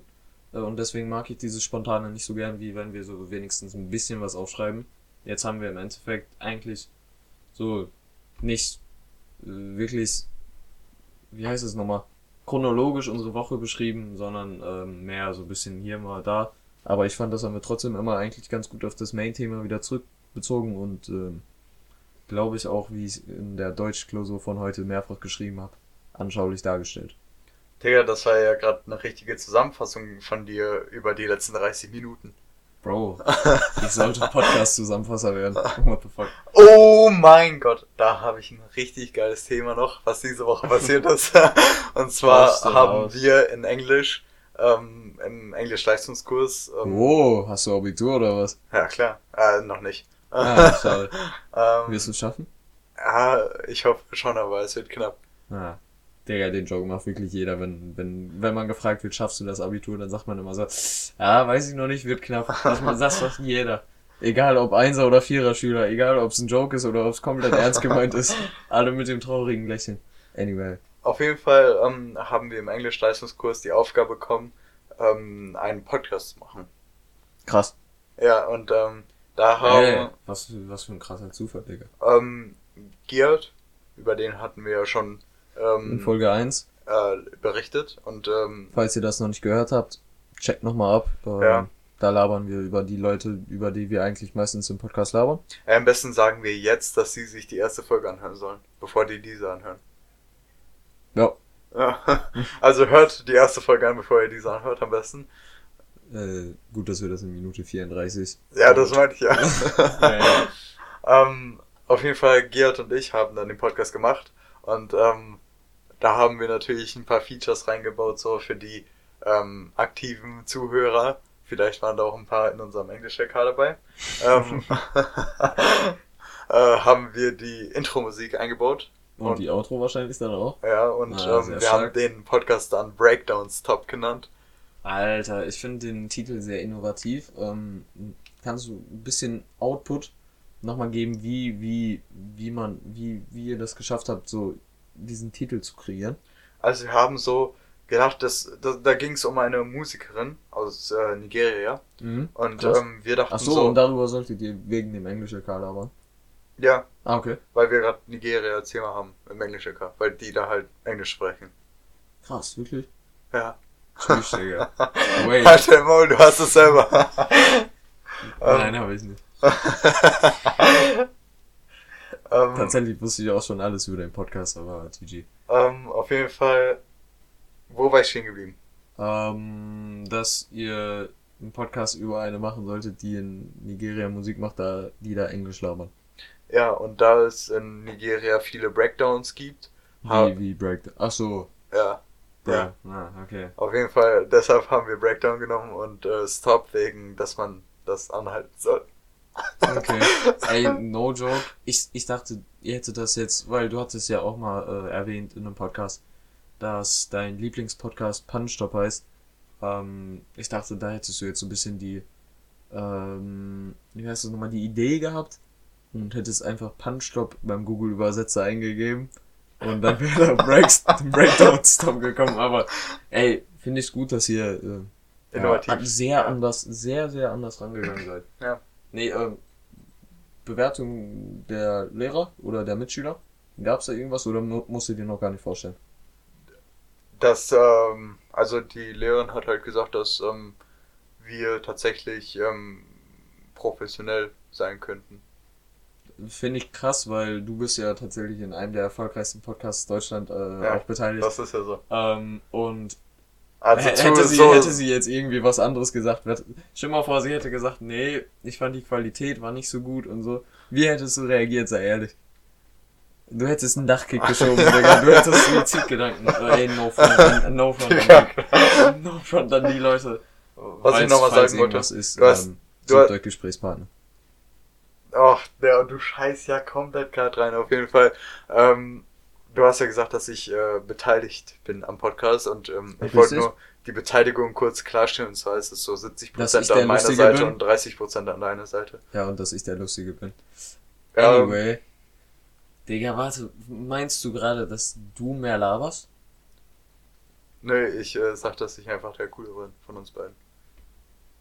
Äh, und deswegen mag ich dieses Spontane nicht so gern, wie wenn wir so wenigstens ein bisschen was aufschreiben. Jetzt haben wir im Endeffekt eigentlich so nicht wirklich, wie heißt es nochmal, chronologisch unsere Woche beschrieben, sondern ähm, mehr so ein bisschen hier mal da. Aber ich fand, das haben wir trotzdem immer eigentlich ganz gut auf das Main-Thema wieder zurückbezogen und ähm, glaube ich auch, wie ich in der Deutschklausur von heute mehrfach geschrieben habe, anschaulich dargestellt. Digga, das war ja gerade eine richtige Zusammenfassung von dir über die letzten 30 Minuten. Bro, ich sollte Podcast-Zusammenfasser werden. What the fuck? Oh mein Gott, da habe ich ein richtig geiles Thema noch, was diese Woche passiert ist. Und zwar haben raus. wir in Englisch, ähm, im Englisch-Leistungskurs, ähm, Oh, hast du Abitur oder was? ja klar, äh, noch nicht. Ah, schade. ähm, Wirst du es schaffen? ja, ich hoffe schon, aber es wird knapp. Ah. Digga, den Joke macht wirklich jeder, wenn, wenn, wenn man gefragt wird, schaffst du das Abitur, dann sagt man immer so, ja, weiß ich noch nicht, wird knapp. Das, das sagt jeder. Egal ob Einser- oder Vierer-Schüler, egal ob es ein Joke ist oder ob es komplett ernst gemeint ist, alle mit dem traurigen Lächeln. Anyway. Auf jeden Fall ähm, haben wir im Englisch-Leistungskurs die Aufgabe bekommen, ähm, einen Podcast zu machen. Krass. Ja, und ähm, da haben Ey, was, was für ein krasser Zufall, Digga. ähm, Geert, über den hatten wir ja schon In ähm, Folge 1, äh, berichtet und ähm, falls ihr das noch nicht gehört habt, checkt nochmal ab. Ähm, Ja. Da labern wir über die Leute, über die wir eigentlich meistens im Podcast labern. äh, am besten sagen wir jetzt, dass sie sich die erste Folge anhören sollen, bevor die diese anhören. Ja. Ja. Also hört die erste Folge an, bevor ihr diese anhört, am besten. Äh, gut, dass wir das in Minute 34. Ja, das meinte ich ja. Ja, ja. ähm, auf jeden Fall, Geert und ich haben dann den Podcast gemacht und ähm, da haben wir natürlich ein paar Features reingebaut, so für die ähm, aktiven Zuhörer. Vielleicht waren da auch ein paar in unserem Englisch-LK dabei. ähm, äh, haben wir die Intro-Musik eingebaut. Und, Und- die Outro wahrscheinlich dann auch. Ja, und Ah, ähm, wir haben stark. den Podcast dann Breakdowns Top genannt. Alter, ich finde den Titel sehr innovativ. Ähm, kannst du ein bisschen Output nochmal geben, wie, wie, wie man, wie, wie ihr das geschafft habt, so diesen Titel zu kreieren? Also wir haben so gedacht, dass, da, da ging es um eine Musikerin aus äh, Nigeria. Mhm. Und ähm, wir dachten Ach so, so, und darüber solltet ihr wegen dem englischen LK labern. ja, Ah, okay. weil wir gerade Nigeria als Thema haben im Englischen, weil die da halt Englisch sprechen. Krass, wirklich? Ja. Tschüss, Digga. Wait. Halt dein Maul, du hast es selber. Nein, habe ich nicht. ähm, Tatsächlich wusste ich auch schon alles über den Podcast, aber GG. ähm, auf jeden Fall, wo war ich stehen geblieben? Ähm, dass ihr einen Podcast über eine machen solltet, die in Nigeria Musik macht, da, die da Englisch labern. Ja, und da es in Nigeria viele Breakdowns gibt, Wie, wie Breakdown. Ach so. ja, Ja. Ah, okay. auf jeden Fall, deshalb haben wir Breakdown genommen und äh, Stop wegen, dass man das anhalten soll. Okay. Ey, no joke. Ich, ich dachte, ihr hättet das jetzt, weil du hattest ja auch mal äh, erwähnt in einem Podcast, dass dein Lieblingspodcast Punchstop heißt. Ähm, ich dachte, da hättest du jetzt so ein bisschen die, ähm, wie heißt das nochmal, die Idee gehabt und hättest einfach Punchstop beim Google-Übersetzer eingegeben und dann wäre da Breakdown Stop gekommen. Aber ey, finde ich gut, dass ihr äh, ja, sehr anders, sehr, sehr anders rangegangen seid. Ja. Nee, ähm, Bewertung der Lehrer oder der Mitschüler? Gab's da irgendwas oder mu- musst du dir noch gar nicht vorstellen? Das, ähm, also die Lehrerin hat halt gesagt, dass ähm, wir tatsächlich ähm, professionell sein könnten. Finde ich krass, weil du bist ja tatsächlich in einem der erfolgreichsten Podcasts Deutschland äh, Ja, auch beteiligt. Das ist ja so. Ähm, und Also zu, hätte, sie, so, hätte sie jetzt irgendwie was anderes gesagt, stell mal vor, sie hätte gesagt, nee, ich fand die Qualität war nicht so gut und so. Wie hättest du reagiert, sei ehrlich? Du hättest einen Dachkick geschoben, Digga. Du hättest Suizidgedanken. Äh, Ey, no front, no front, no front an die Leute. Was ich Falls- nochmal falls sagen wollte, Ist, du hast- ähm, du hast- Gesprächspartner. Ach, der, du scheiß ja komplett gerade rein, auf jeden Fall. Ähm, du hast ja gesagt, dass ich äh, beteiligt bin am Podcast und ähm, ich wollte nur die Beteiligung kurz klarstellen. Und zwar ist es so 70% Dass ich der an meiner Lustige Seite bin? und 30% an deiner Seite. Ja, und dass ich der Lustige bin. Ja, Anyway. Digga, warte, meinst du gerade, dass du mehr laberst? Nee, ich äh, sag, dass ich einfach der Coole bin von uns beiden.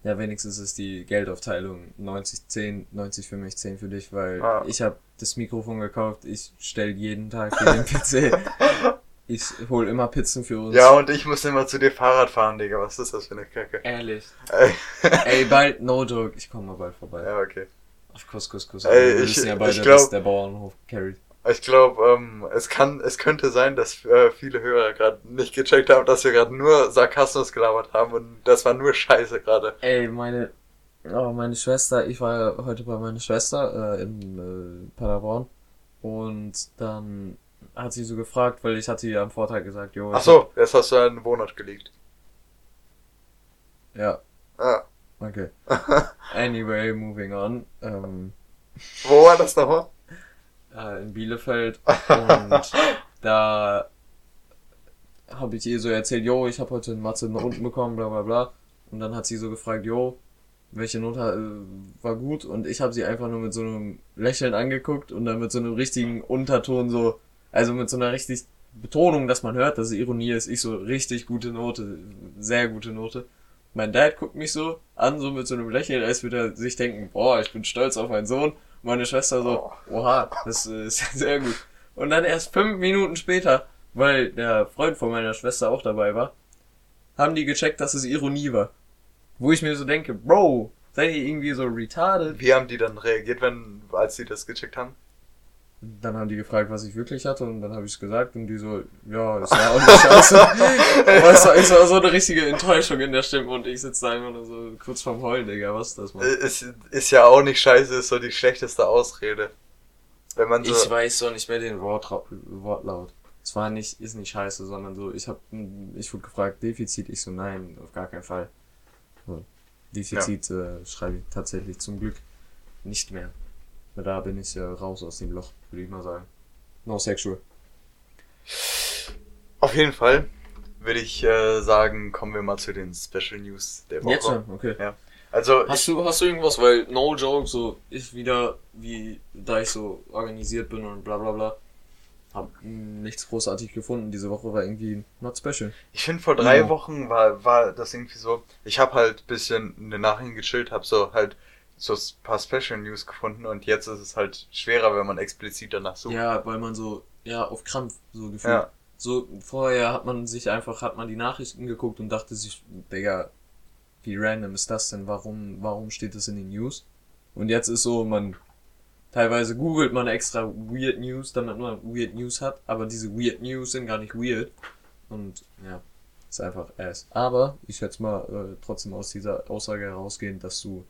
Ja, wenigstens ist die Geldaufteilung 90, 10, 90 für mich, 10 für dich, weil Ah. ich habe das Mikrofon gekauft, ich stell jeden Tag hier den PC. Ich hol immer Pizzen für uns. Ja, und ich muss immer zu dir Fahrrad fahren, Digga. Was ist das für eine Kacke? Ehrlich. Ey. Ey, bald, no joke, ich komme mal bald vorbei. ja, okay. Auf Kuss, Kuss, Kuss. Ey, Wir ich- wissen ja beide, ich glaub- dass der Bauernhof carried. Ich glaube, ähm, es kann, es könnte sein, dass äh, viele Hörer gerade nicht gecheckt haben, dass wir gerade nur Sarkasmus gelabert haben und das war nur Scheiße gerade. Ey, meine, oh, meine Schwester, ich war heute bei meiner Schwester äh, in äh, Paderborn und dann hat sie so gefragt, weil ich hatte ihr am Vortag gesagt, jo, Ach so, jetzt hast du einen Wohnort gelegt. Ja, Ah. okay. Anyway, moving on. Ähm, Wo war das nochmal? Äh, in Bielefeld und da habe ich ihr so erzählt, jo, ich habe heute in Mathe eine unten bekommen, bla bla bla. Und dann hat sie so gefragt, jo, welche Note äh, war gut? Und ich habe sie einfach nur mit so einem Lächeln angeguckt und dann mit so einem richtigen Unterton so, also mit so einer richtig Betonung, dass man hört, dass es Ironie ist. Ich so, richtig gute Note, sehr gute Note. Mein Dad guckt mich so an, so mit so einem Lächeln, als würde er sich denken, boah, ich bin stolz auf meinen Sohn. Meine Schwester so, oha, das ist sehr gut. Und dann erst fünf Minuten später, weil der Freund von meiner Schwester auch dabei war, haben die gecheckt, dass es Ironie war. Wo ich mir so denke, Bro, seid ihr irgendwie so retarded? Wie haben die dann reagiert, wenn, als sie das gecheckt haben? Dann haben die gefragt, was ich wirklich hatte und dann habe ich es gesagt und die so, ja, das war auch nicht scheiße. Aber es war, es war so eine richtige Enttäuschung in der Stimme und ich sitze da immer nur so kurz vorm Heulen, Digga, was ist das, Mann? Ist, ist ja auch nicht scheiße, ist so die schlechteste Ausrede. Wenn man so. Ich weiß doch nicht mehr den Wortra Wortlaut. Es war nicht, ist nicht scheiße, sondern so, ich hab, ich wurde gefragt, Defizit, ich so, nein, auf gar keinen Fall. So, Defizit äh, schreibe ich tatsächlich zum Glück nicht mehr. Da bin ich äh, raus aus dem Loch, würde ich mal sagen. No sexual. Auf jeden Fall, würde ich äh, sagen, kommen wir mal zu den Special News der Woche. Jetzt schon, okay. Ja. Also, Hast du, hast du irgendwas, weil no joke, so ist wieder, wie da ich so organisiert bin und bla bla bla. Hab nichts großartig gefunden. Diese Woche war irgendwie not special. Ich finde, vor drei Ja. Wochen war, war das irgendwie so. Ich habe halt bisschen in den Nachhinein gechillt, habe so halt so ein paar Special News gefunden und jetzt ist es halt schwerer, wenn man explizit danach sucht. Ja, weil man so, ja, auf Krampf so gefühlt. Ja. So, vorher hat man sich einfach, hat man die Nachrichten geguckt und dachte sich, Digga, wie random ist das denn? Warum, warum steht das in den News? Und jetzt ist so, man, teilweise googelt man extra Weird News, damit man Weird News hat, aber diese Weird News sind gar nicht weird. Und, ja, ist einfach ass. Aber, ich schätze mal, äh, trotzdem aus dieser Aussage herausgehend, dass du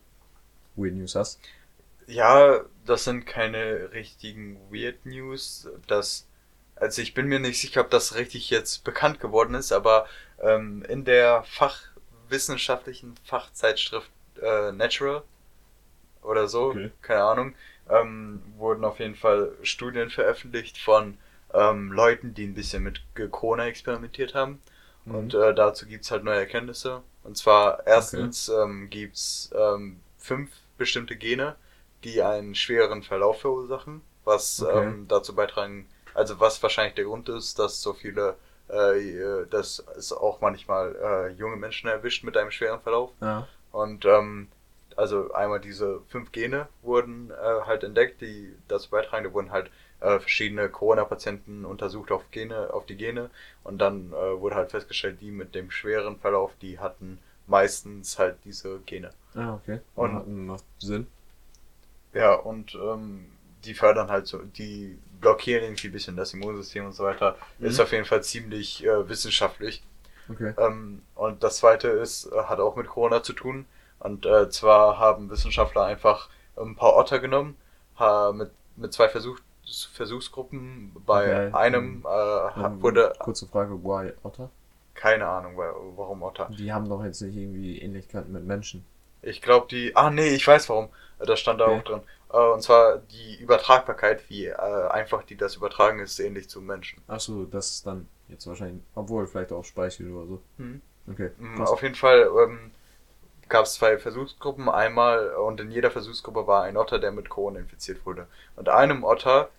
Weird News hast. Ja, das sind keine richtigen Weird News. Das, also ich bin mir nicht sicher, ob das richtig jetzt bekannt geworden ist, aber ähm, in der fachwissenschaftlichen Fachzeitschrift äh, Natural oder so, Okay. keine Ahnung, ähm, wurden auf jeden Fall Studien veröffentlicht von ähm, Leuten, die ein bisschen mit Corona experimentiert haben. Mhm. Und äh, dazu gibt's halt neue Erkenntnisse. Und zwar erstens ähm, gibt's ähm, fünf bestimmte Gene, die einen schwereren Verlauf verursachen, was Okay. ähm, dazu beitragen, also was wahrscheinlich der Grund ist, dass so viele, äh, dass es auch manchmal äh, junge Menschen erwischt mit einem schweren Verlauf. Ja. Und ähm, also einmal diese fünf Gene wurden äh, halt entdeckt, die dazu beitragen. Da wurden halt äh, verschiedene Corona-Patienten untersucht auf Gene, auf die Gene und dann äh, wurde halt festgestellt, die mit dem schweren Verlauf, die hatten meistens halt diese Gene. Ah, okay. Und- Macht, Sinn. Ja, und ähm, die fördern halt so, die blockieren irgendwie ein bisschen das Immunsystem und so weiter. Mhm. Ist auf jeden Fall ziemlich äh, wissenschaftlich. Okay. Ähm, und das zweite ist, äh, hat auch mit Corona zu tun. Und äh, zwar haben Wissenschaftler einfach ein paar Otter genommen, mit, mit zwei Versuch, Versuchsgruppen. Bei Okay. einem äh, Ähm, wurde Kurze Frage, why Otter? Keine Ahnung, wa- warum Otter. Die haben doch jetzt nicht irgendwie Ähnlichkeiten mit Menschen. Ich glaube, die. Ah, nee, ich weiß warum. Äh, Das stand da Okay. auch drin. Äh, und zwar die Übertragbarkeit, wie äh, einfach die das übertragen ist, ähnlich zu Menschen. Achso, das ist dann jetzt wahrscheinlich, obwohl vielleicht auch Speichel oder so. Mhm. Okay. Mm, krass. Auf jeden Fall ähm, gab es zwei Versuchsgruppen. Einmal und in jeder Versuchsgruppe war ein Otter, der mit Corona infiziert wurde. Und einem Otter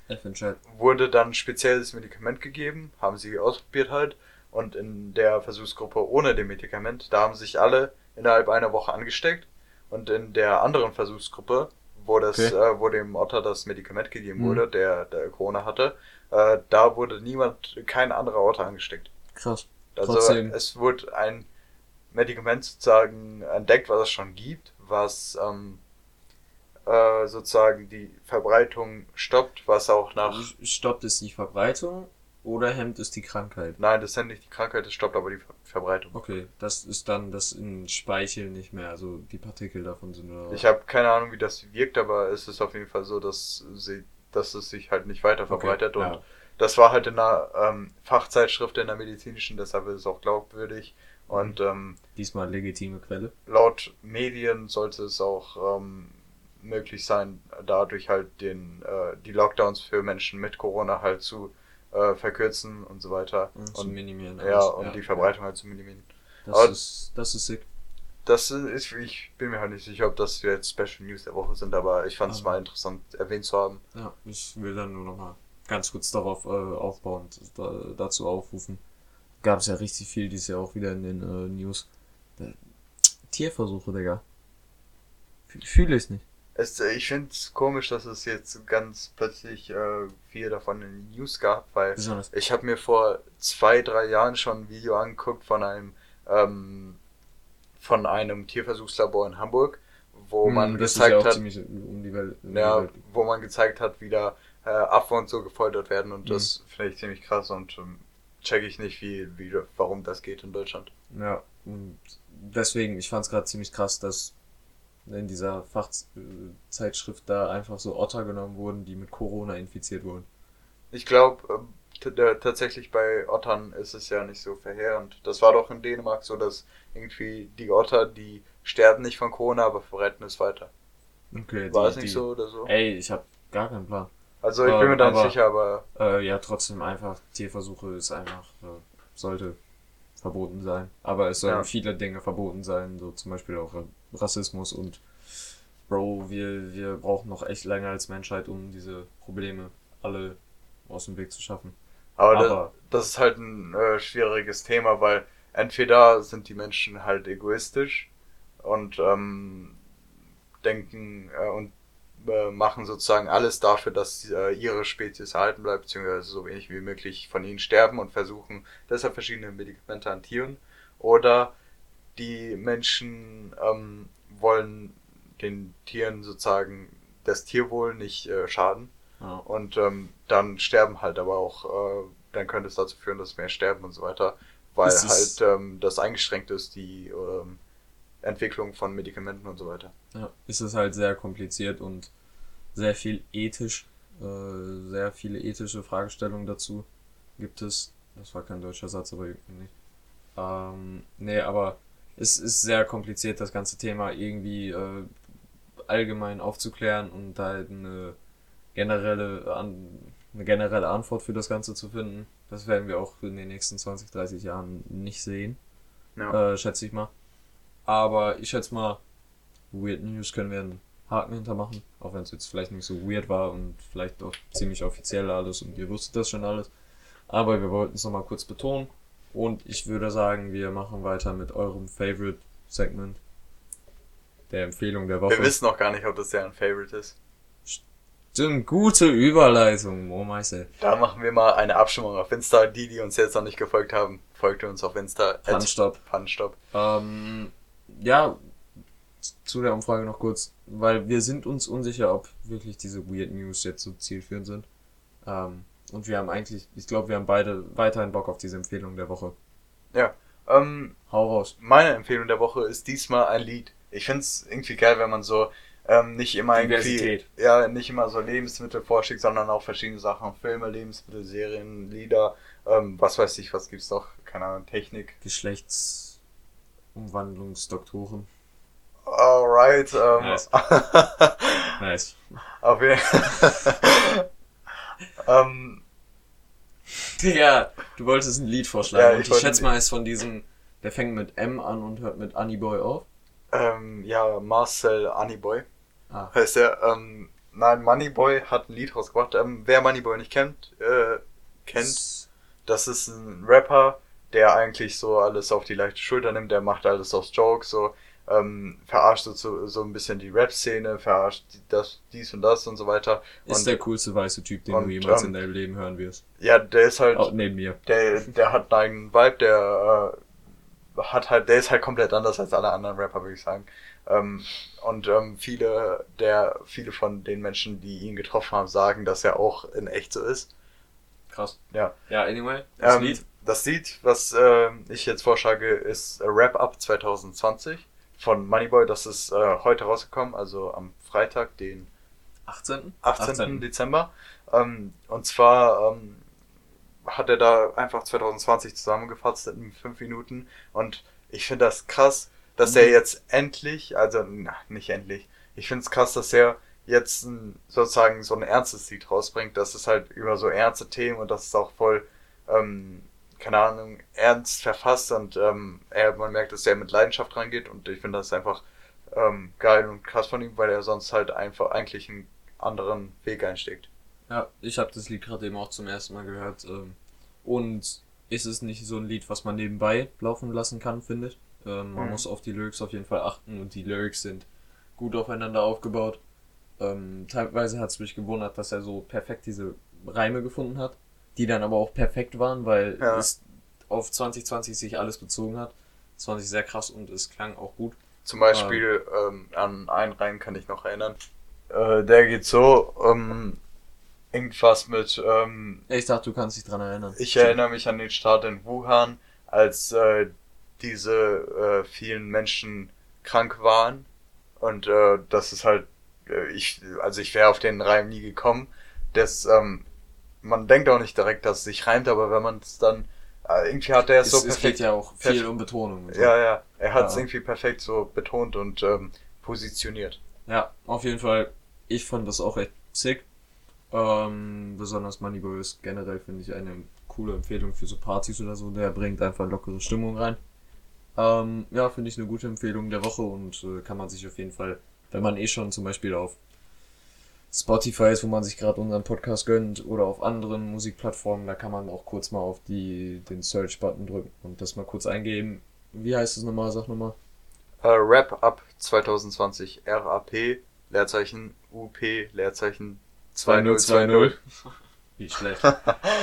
wurde dann spezielles Medikament gegeben, haben sie ausprobiert halt. Und in der Versuchsgruppe ohne dem Medikament, da haben sich alle innerhalb einer Woche angesteckt. Und in der anderen Versuchsgruppe, wo das, Okay. äh, wo dem Otter das Medikament gegeben Mhm. wurde, der, der Corona hatte, äh, da wurde niemand, kein anderer Otter angesteckt. Krass. Also Trotzdem. es wurde ein Medikament sozusagen entdeckt, was es schon gibt, was ähm, äh, sozusagen die Verbreitung stoppt, was auch nach Stoppt es die Verbreitung oder hemmt es die Krankheit? Nein, das sind nicht die Krankheit, das stoppt aber die Ver Verbreitung. Okay, das ist dann das in Speichel nicht mehr, also die Partikel davon sind oder Ich habe keine Ahnung, wie das wirkt, aber es ist auf jeden Fall so, dass sie, dass es sich halt nicht weiter Okay, verbreitet und ja. das war halt in einer ähm, Fachzeitschrift in der medizinischen, deshalb ist es auch glaubwürdig und ähm, Diesmal legitime Quelle. laut Medien sollte es auch ähm, möglich sein, dadurch halt den äh, die Lockdowns für Menschen mit Corona halt zu äh, verkürzen und so weiter Und und minimieren. ja alles. und die Verbreitung halt zu minimieren. Das Aber- ist, das ist sick. Das ist, ich bin mir halt nicht sicher, ob das jetzt Special News der Woche sind, aber ich fand es mal interessant erwähnt zu haben. Ja, ich will dann nur noch mal ganz kurz darauf äh, aufbauend da, dazu aufrufen. Gab es ja richtig viel dieses Jahr auch wieder in den äh, News. Tierversuche, Digga. Fühle ich nicht. Es, äh, ich finde es komisch, dass es jetzt ganz plötzlich äh, viel davon in den News gab, weil Besonders. ich habe mir vor zwei, drei Jahren schon ein Video angeguckt von einem ähm, von einem Tierversuchslabor in Hamburg, wo man Hm, ist gezeigt ja hat, um Welt. Um ja, wo man gezeigt hat, wie da äh, Affen und so gefoltert werden und Mhm. das finde ich ziemlich krass und ähm, check ich nicht, wie, wie, warum das geht in Deutschland. Ja, und deswegen, ich fand es gerade ziemlich krass, dass in dieser Fachzeitschrift da einfach so Otter genommen wurden, die mit Corona infiziert wurden. Ich glaube, tatsächlich bei Ottern ist es ja nicht so verheerend. Das war doch in Dänemark so, dass irgendwie die Otter, die sterben nicht von Corona, aber verbreiten es weiter. Okay, War die- es nicht die- so oder so? Ey, ich habe gar keinen Plan. Also ich bin mir da nicht sicher, aber Äh, ja, trotzdem einfach, Tierversuche ist einfach, äh, sollte verboten sein. Aber es sollen Ja. viele Dinge verboten sein, so zum Beispiel auch Rassismus und Bro, wir, wir brauchen noch echt länger als Menschheit, um diese Probleme alle aus dem Weg zu schaffen. Aber, Aber- das, das ist halt ein äh, schwieriges Thema, weil entweder sind die Menschen halt egoistisch und ähm, denken äh, und äh, machen sozusagen alles dafür, dass äh, ihre Spezies erhalten bleibt, beziehungsweise so wenig wie möglich von ihnen sterben und versuchen deshalb verschiedene Medikamente an Tieren. Oder die Menschen ähm, wollen den Tieren sozusagen das Tierwohl nicht äh, schaden Ja. und ähm, dann sterben halt aber auch, äh, dann könnte es dazu führen, dass mehr sterben und so weiter, weil halt ähm, das eingeschränkt ist, die ähm, Entwicklung von Medikamenten und so weiter. Ja, ist es halt sehr kompliziert und sehr viel ethisch, äh, sehr viele ethische Fragestellungen dazu gibt es. Das war kein deutscher Satz, aber irgendwie nicht. Ähm, nee, aber es ist sehr kompliziert, das ganze Thema irgendwie äh, allgemein aufzuklären und da halt eine generelle, an, eine generelle Antwort für das Ganze zu finden. Das werden wir auch in den nächsten 20, 30 Jahren nicht sehen Ja. äh, schätze ich mal. Aber ich schätze mal, Weird News können wir einen Haken hintermachen, auch wenn es jetzt vielleicht nicht so weird war und vielleicht auch ziemlich offiziell alles und ihr wusstet das schon alles. Aber wir wollten es nochmal kurz betonen und ich würde sagen, wir machen weiter mit eurem Favorite Segment, der Empfehlung der Woche. Wir wissen noch gar nicht, ob das deren Favorite ist. Stimmt, gute Überleitung, oh Meister. Da machen wir mal eine Abstimmung auf Insta. Die, die uns jetzt noch nicht gefolgt haben, folgt uns auf Insta. Punstop. Punstop. Ähm, ja, zu der Umfrage noch kurz, weil wir sind uns unsicher, ob wirklich diese Weird News jetzt so zielführend sind. Ähm, und wir haben eigentlich, ich glaube, wir haben beide weiterhin Bock auf diese Empfehlung der Woche. Ähm, Hau raus. meine Empfehlung der Woche ist diesmal ein Lied. Ich find's irgendwie geil, wenn man so ähm, nicht immer irgendwie ja nicht immer so Lebensmittel vorschlägt, sondern auch verschiedene Sachen, Filme, Lebensmittel, Serien, Lieder, ähm, was weiß ich, was gibt's noch, keine Ahnung, Technik. Geschlechtsumwandlungsdoktoren. Alright, ähm, Nice. Nice. auf jeden ähm, Ja, du wolltest ein Lied vorschlagen Ja, ich ich schätze mal, ist von diesem, der fängt mit M an und hört mit Annie-Boy auf. ähm, ja, Marcel Honeyboy Ah, heißt er. Ähm, nein, Moneyboy hat ein Lied rausgebracht. Ähm, wer Moneyboy nicht kennt, äh, kennt, das ist ein Rapper, der eigentlich so alles auf die leichte Schulter nimmt, der macht alles aus Jokes, so ähm, verarscht so, so, ein bisschen die Rap-Szene, verarscht das, dies und das und so weiter. Ist und der coolste weiße Typ, den und, du jemals ähm, in deinem Leben hören wirst. ja, der ist halt, Auch neben mir. der, der hat einen Vibe, der äh, hat halt, der ist halt komplett anders als alle anderen Rapper, würde ich sagen. Ähm, und ähm, viele der, viele von den Menschen, die ihn getroffen haben, sagen, dass er auch in echt so ist. Krass. Ja. Ja, anyway, das Ähm, Lied. Das Lied, was äh, ich jetzt vorschlage, ist Wrap Up 2020 von Moneyboy. Das ist äh, heute rausgekommen, also am Freitag, den 18. 18. Dezember. Ähm, und zwar ähm, hat er da einfach 2020 zusammengefasst in fünf Minuten. Und ich finde das krass, dass er Mhm. jetzt endlich, also na, nicht endlich, ich finde es krass, dass er jetzt ein, sozusagen so ein ernstes Lied rausbringt. Das ist halt über so ernste Themen und das ist auch voll, ähm, keine Ahnung, ernst verfasst und ähm, er, man merkt, dass er mit Leidenschaft rangeht und ich finde das einfach ähm, geil und krass von ihm, weil er sonst halt einfach eigentlich einen anderen Weg einsteckt. Ja, ich habe das Lied gerade eben auch zum ersten Mal gehört. Ähm, und ist es nicht so ein Lied, was man nebenbei laufen lassen kann, finde ich. Ähm, man Mhm. muss auf die Lyrics auf jeden Fall achten und die Lyrics sind gut aufeinander aufgebaut. Ähm, teilweise hat es mich gewundert, dass er so perfekt diese Reime gefunden hat, die dann aber auch perfekt waren, weil Ja. es auf 2020 sich alles bezogen hat. Das fand ich sehr krass und es klang auch gut. Zum Beispiel ähm, an einen Reim kann ich noch erinnern. Äh, der geht so, ähm, irgendwas mit, ähm, Ich dachte, du kannst dich dran erinnern. ich erinnere mich an den Start in Wuhan, als äh, diese äh, vielen Menschen krank waren. Und äh, das ist halt, äh, ich, also ich wäre auf den Reim nie gekommen. Das, ähm, man denkt auch nicht direkt, dass es sich reimt, aber wenn man es dann, äh, irgendwie hat er es so es geht perfekt. ja auch viel perfekt- um Betonung. so. Ja, ja, er hat es Ja. irgendwie perfekt so betont und ähm, positioniert. Ja, auf jeden Fall. Ich fand das auch echt sick. Ähm, besonders Moneyboy ist generell, finde ich, eine coole Empfehlung für so Partys oder so. Der bringt einfach lockere Stimmung rein. Ähm, ja, finde ich eine gute Empfehlung der Woche und äh, kann man sich auf jeden Fall, wenn man eh schon zum Beispiel auf Spotify ist, wo man sich gerade unseren Podcast gönnt, oder auf anderen Musikplattformen, da kann man auch kurz mal auf die, den Search-Button drücken und das mal kurz eingeben. Wie heißt es nochmal? Sag nochmal. Äh, Wrap Up 2020. RAP, Leerzeichen, UP, Leerzeichen 2020. Wie schlecht.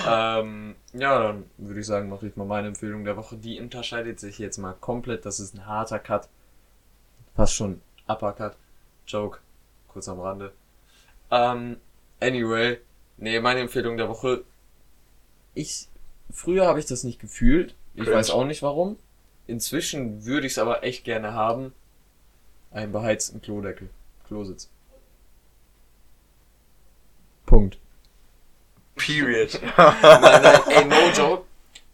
ähm, ja, dann würde ich sagen, mache ich mal meine Empfehlung der Woche. Die unterscheidet sich jetzt mal komplett. Das ist ein harter Cut. Fast schon Uppercut. Joke. Kurz am Rande. Ähm, anyway. Nee, meine Empfehlung der Woche. Ich, früher habe ich das nicht gefühlt. Ich Cringe. weiß auch nicht warum. Inzwischen würde ich es aber echt gerne haben. Einen beheizten Klodeckel. Klositz. Punkt. Period. nein, nein, ey, no joke.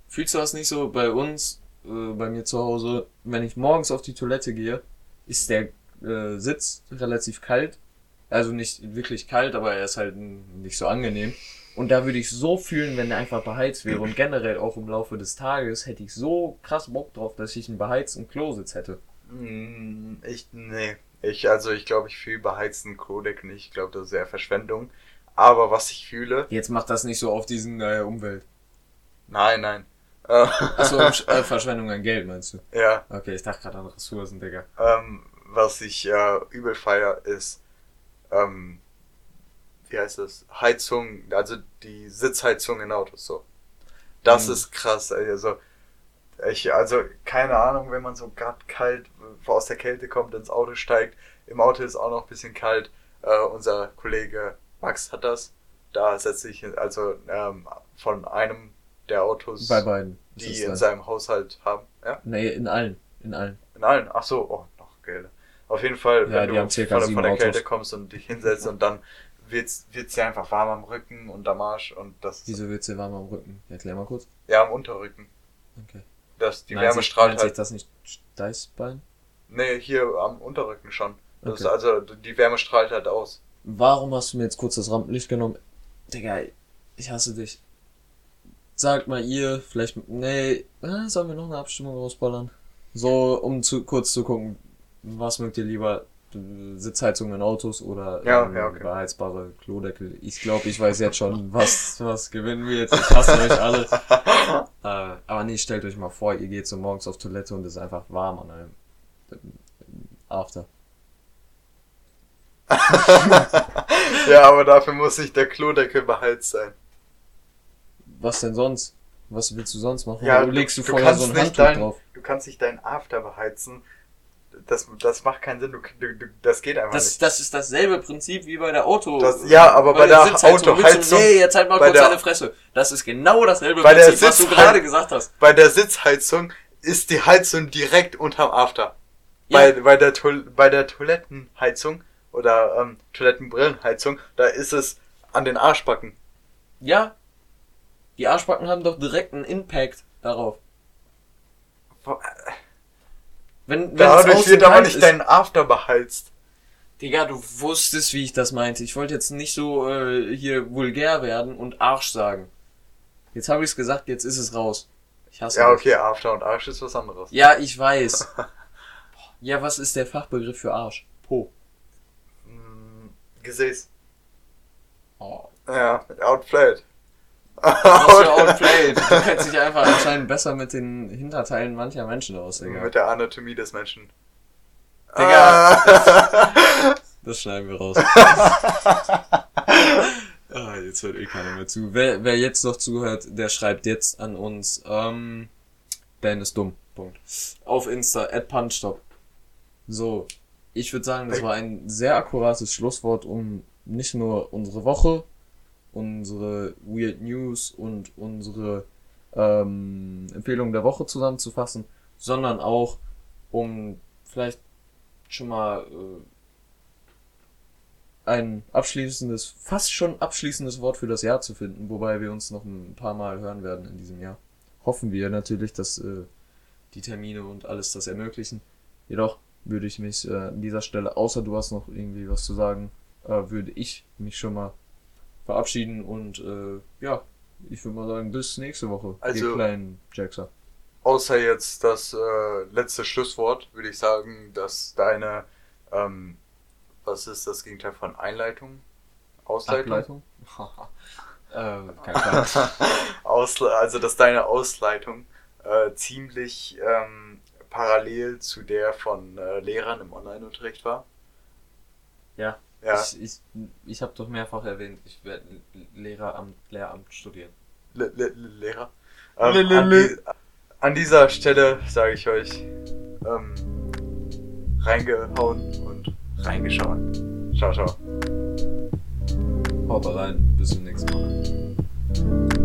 Fühlst du das nicht so bei uns, äh, bei mir zu Hause, wenn ich morgens auf die Toilette gehe, ist der äh, Sitz relativ kalt. Also nicht wirklich kalt, aber er ist halt nicht so angenehm. Und da würde ich so fühlen, wenn er einfach beheizt wäre. Und generell auch im Laufe des Tages hätte ich so krass Bock drauf, dass ich einen beheizten Klositz hätte. Mm, Ich, nee. Ich, also ich glaube, ich fühle beheizten Codec nicht. Ich glaube, das ist eher Verschwendung. Aber was ich fühle, Jetzt macht das nicht so auf diesen äh, Umwelt. nein, nein. Achso, äh, Verschwendung an Geld meinst du? ja, Okay, ich dachte gerade an Ressourcen, Digga. ähm, was ich äh, übel feier, ist, ähm, wie heißt das? Heizung, also die Sitzheizung in Autos so. Das Mhm. ist krass, also ich, also keine Ahnung, wenn man so grad kalt aus der Kälte kommt, ins Auto steigt. Im Auto ist auch noch ein bisschen kalt. Äh, unser Kollege Max hat das. Da setze ich also ähm, von einem der Autos, Bei beiden. die in seinem Haushalt haben. Ja, Nee, in allen. In allen. in allen. Ach so, oh, noch Geld. Auf jeden Fall, Ja, wenn du circa von, von der Autos. Kälte kommst und dich hinsetzt und dann wird's, wird's dir einfach warm am Rücken und am Arsch und das Wieso wird's dir warm am Rücken? Erklär mal kurz. ja am Unterrücken. Okay. Das, die Nennt Wärme sich- strahlt nennt halt sich das nicht Steißbein? Nee, hier am Unterrücken schon. Okay. also die Wärme strahlt halt aus. Warum hast du mir jetzt kurz das Rampenlicht genommen? Digga, ich hasse dich. Sagt mal ihr, vielleicht, nee, äh, sollen wir noch eine Abstimmung rausballern? So, um zu, kurz zu gucken, was mögt ihr lieber? äh, Sitzheizung in Autos oder Ja, ähm, ja, okay. beheizbare Klodeckel? Ich glaube, ich weiß jetzt schon, was, was gewinnen wird. Ich hasse euch alle. Äh, aber nee, stellt euch mal vor, ihr geht so morgens auf Toilette und es ist einfach warm an einem After. ja, aber dafür muss sich der Klodeckel beheizt sein. Was denn sonst? Was willst du sonst machen? Ja, du legst du, du vorher so ein Handtuch dein- drauf. Du kannst nicht deinen After beheizen. Das, das macht keinen Sinn. Du, du, du, das geht einfach Das, nicht. das ist dasselbe Prinzip wie bei der Auto. Das- ja, aber bei der Sitzheizung. Willst du- Autoheizung- Nee, jetzt halt mal bei kurz der- deine Fresse. Das ist genau dasselbe Bei der Prinzip, was du gerade gesagt hast. Bei der Sitzheizung ist die Heizung direkt unterm After. Ja. Bei, bei, der, bei der Toilettenheizung oder ähm, Toilettenbrillenheizung, da ist es an den Arschbacken. Ja. Die Arschbacken haben doch direkt einen Impact darauf. Wenn, wenn Dadurch wird aber nicht ist- dein After beheizt. Digga, du wusstest, wie ich das meinte. Ich wollte jetzt nicht so äh, hier vulgär werden und Arsch sagen. Jetzt habe ich es gesagt, jetzt ist es raus. Ich hasse Ja, okay, After und Arsch ist was anderes. Ja, ich weiß. ja, was ist der Fachbegriff für Arsch? Po. Mm, Gesäß. Oh. Ja, outplayed. Was für outplayed. Du kennst dich einfach anscheinend besser mit den Hinterteilen mancher Menschen aus, Digga. Mit der Anatomie des Menschen. Digga. Ah. Das schneiden wir raus. ah, jetzt hört eh keiner mehr zu. Wer, wer jetzt noch zuhört, der schreibt jetzt an uns. Ähm, Dan ist dumm. Punkt. Auf Insta, at Punchstop. So. Ich würde sagen, das war ein sehr akkurates Schlusswort, um nicht nur unsere Woche, unsere Weird News und unsere ähm, Empfehlungen der Woche zusammenzufassen, sondern auch, um vielleicht schon mal äh, ein abschließendes, fast schon abschließendes Wort für das Jahr zu finden, wobei wir uns noch ein paar Mal hören werden in diesem Jahr. Hoffen wir natürlich, dass äh, die Termine und alles das ermöglichen. Jedoch würde ich mich äh, an dieser Stelle, außer du hast noch irgendwie was zu sagen, äh, würde ich mich schon mal verabschieden und äh, ja, ich würde mal sagen, bis nächste Woche, Also- ihr kleinen Jackser. Außer jetzt das äh, letzte Schlusswort, würde ich sagen, dass deine, ähm, was ist das Gegenteil von Einleitung? Ausleitung? Ableitung? äh, Plan. Ausle also, dass deine Ausleitung äh, ziemlich ähm, parallel zu der von äh, Lehrern im Online-Unterricht war. Ja. Ja, Ich, ich, ich habe doch mehrfach erwähnt, ich werde Lehrer am Lehramt studieren. Le Le Le Lehrer. Ähm, Le- an, die, an dieser Stelle sage ich euch, ähm, reingehauen und reingeschaut. Ciao, ciao. Haut rein, bis zum nächsten Mal.